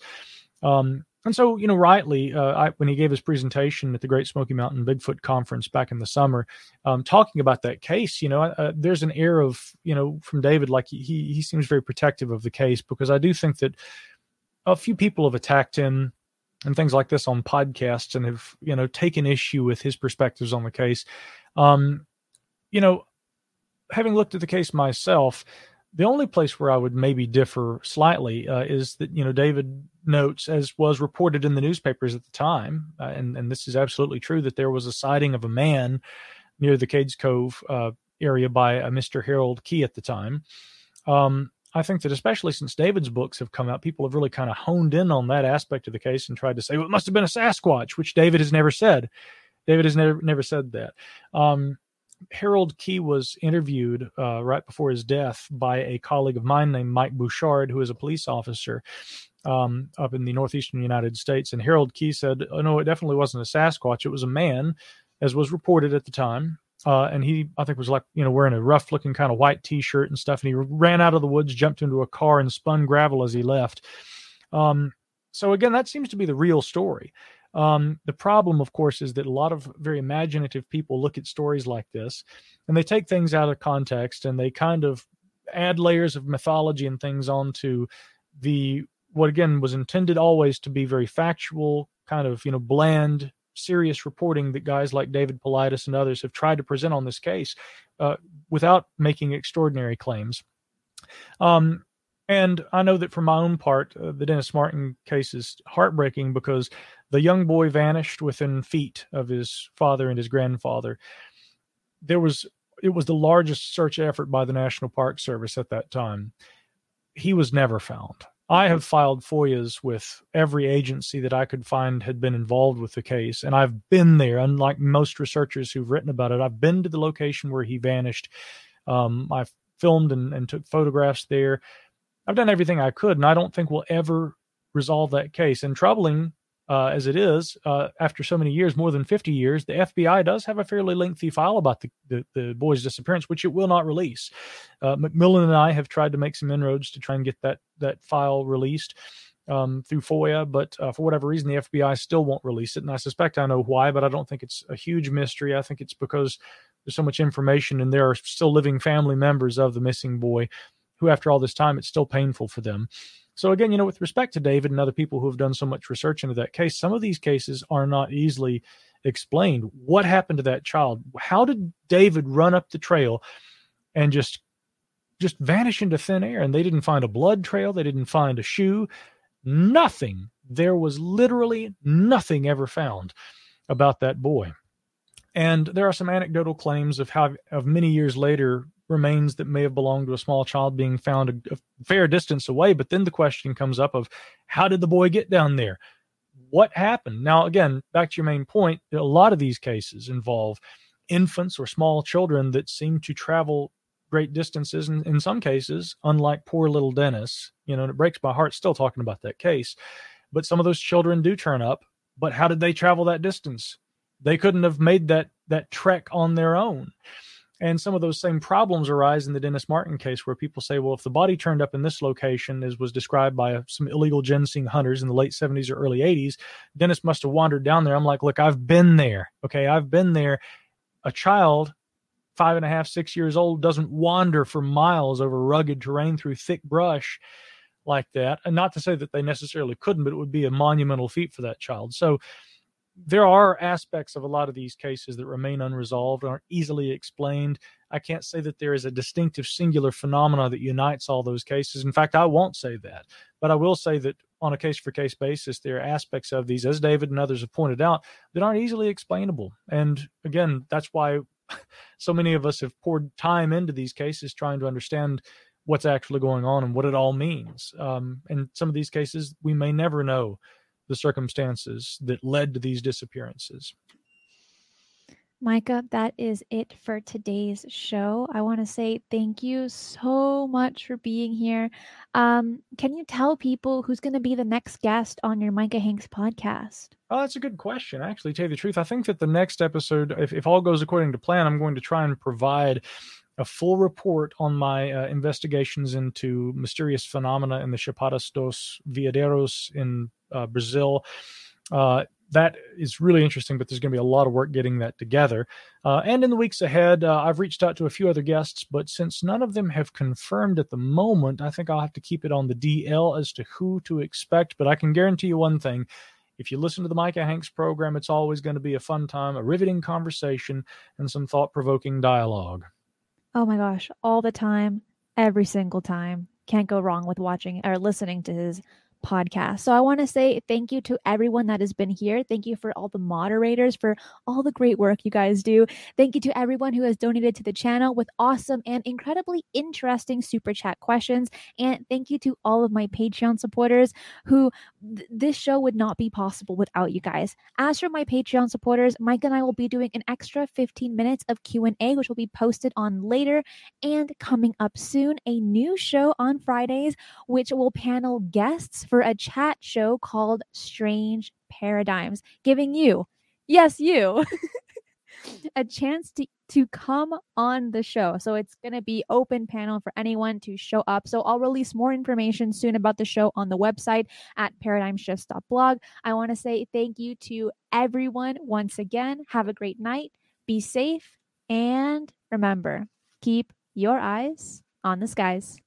Um, and so, you know, rightly, uh, I, when he gave his presentation at the Great Smoky Mountain Bigfoot Conference back in the summer, um, talking about that case, you know, uh, there's an air of, you know, from David, like he he seems very protective of the case because I do think that a few people have attacked him and things like this on podcasts and have, you know, taken issue with his perspectives on the case. Um, you know, having looked at the case myself, the only place where I would maybe differ slightly uh, is that you know David notes, as was reported in the newspapers at the time, uh, and and this is absolutely true, that there was a sighting of a man near the Cades Cove uh, area by a Mr. Harold Key at the time. Um, I think that especially since David's books have come out, people have really kind of honed in on that aspect of the case and tried to say, well, it must have been a Sasquatch, which David has never said. David has never never said that. Um, Harold Key was interviewed uh, right before his death by a colleague of mine named Mike Bouchard, who is a police officer um, up in the northeastern United States. And Harold Key said, oh, no, it definitely wasn't a Sasquatch. It was a man, as was reported at the time. Uh, and he, I think, was like, you know, wearing a rough looking kind of white t shirt and stuff. And he ran out of the woods, jumped into a car, and spun gravel as he left. Um, so, again, that seems to be the real story. Um, the problem, of course, is that a lot of very imaginative people look at stories like this and they take things out of context and they kind of add layers of mythology and things onto the what again was intended always to be very factual, kind of you know bland, serious reporting that guys like David Paulides and others have tried to present on this case uh, without making extraordinary claims. Um, and I know that for my own part, uh, the Dennis Martin case is heartbreaking because the young boy vanished within feet of his father and his grandfather. There was it was the largest search effort by the National Park Service at that time. He was never found. I have filed FOIAs with every agency that I could find had been involved with the case, and I've been there. Unlike most researchers who've written about it, I've been to the location where he vanished. Um, I've filmed and, and took photographs there. I've done everything I could, and I don't think we'll ever resolve that case. And troubling uh, as it is, uh, after so many years, more than 50 years, the FBI does have a fairly lengthy file about the, the, the boy's disappearance, which it will not release. Uh, McMillan and I have tried to make some inroads to try and get that, that file released. um, through FOIA, but uh, for whatever reason, the FBI still won't release it. And I suspect I know why, but I don't think it's a huge mystery. I think it's because there's so much information and there are still living family members of the missing boy who, after all this time, it's still painful for them. So, again, you know, with respect to David and other people who have done so much research into that case, some of these cases are not easily explained. What happened to that child? How did David run up the trail and just just vanish into thin air? And they didn't find a blood trail. They didn't find a shoe. Nothing. There was literally nothing ever found about that boy. And there are some anecdotal claims of how of many years later remains that may have belonged to a small child being found a, a fair distance away but then the question comes up of how did the boy get down there what happened now again back to your main point a lot of these cases involve infants or small children that seem to travel great distances. And in some cases, unlike poor little Dennis, you know, and it breaks my heart still talking about that case. But some of those children do turn up. But how did they travel that distance? They couldn't have made that that trek on their own. And some of those same problems arise in the Dennis Martin case, where people say, well, if the body turned up in this location, as was described by some illegal ginseng hunters in the late 70s or early 80s, Dennis must have wandered down there. I'm like, look, I've been there. Okay, I've been there. A child five and a half, six years old doesn't wander for miles over rugged terrain through thick brush like that. And not to say that they necessarily couldn't, but it would be a monumental feat for that child. So there are aspects of a lot of these cases that remain unresolved, aren't easily explained. I can't say that there is a distinctive singular phenomena that unites all those cases. In fact, I won't say that. But I will say that on a case for case basis, there are aspects of these, as David and others have pointed out, that aren't easily explainable. And again, that's why so many of us have poured time into these cases trying to understand what's actually going on and what it all means. Um, and some of these cases, we may never know the circumstances that led to these disappearances. Micah, that is it for today's show. I want to say thank you so much for being here. Um, can you tell people who's going to be the next guest on your Micah Hanks podcast? Oh, that's a good question. Actually, tell you the truth, I think that the next episode, if, if all goes according to plan, I'm going to try and provide a full report on my uh, investigations into mysterious phenomena in the Chapadas dos Veadeiros in uh, Brazil. Uh, that is really interesting, but there's going to be a lot of work getting that together. Uh, and in the weeks ahead, uh, I've reached out to a few other guests, but since none of them have confirmed at the moment, I think I'll have to keep it on the DL as to who to expect. But I can guarantee you one thing. If you listen to the Micah Hanks program, it's always going to be a fun time, a riveting conversation, and some thought provoking dialogue. Oh my gosh, all the time, every single time. Can't go wrong with watching or listening to his podcast. So I want to say thank you to everyone that has been here. Thank you for all the moderators for all the great work you guys do. Thank you to everyone who has donated to the channel with awesome and incredibly interesting super chat questions. And thank you to all of my Patreon supporters who th- this show would not be possible without you guys. As for my Patreon supporters, Mike and I will be doing an extra 15 minutes of Q&A which will be posted on later and coming up soon a new show on Fridays which will panel guests for a chat show called Strange Paradigms, giving you, yes, you, a chance to, to come on the show. So it's going to be open panel for anyone to show up. So I'll release more information soon about the show on the website at paradigmshifts.blog. I want to say thank you to everyone once again. Have a great night. Be safe. And remember, keep your eyes on the skies.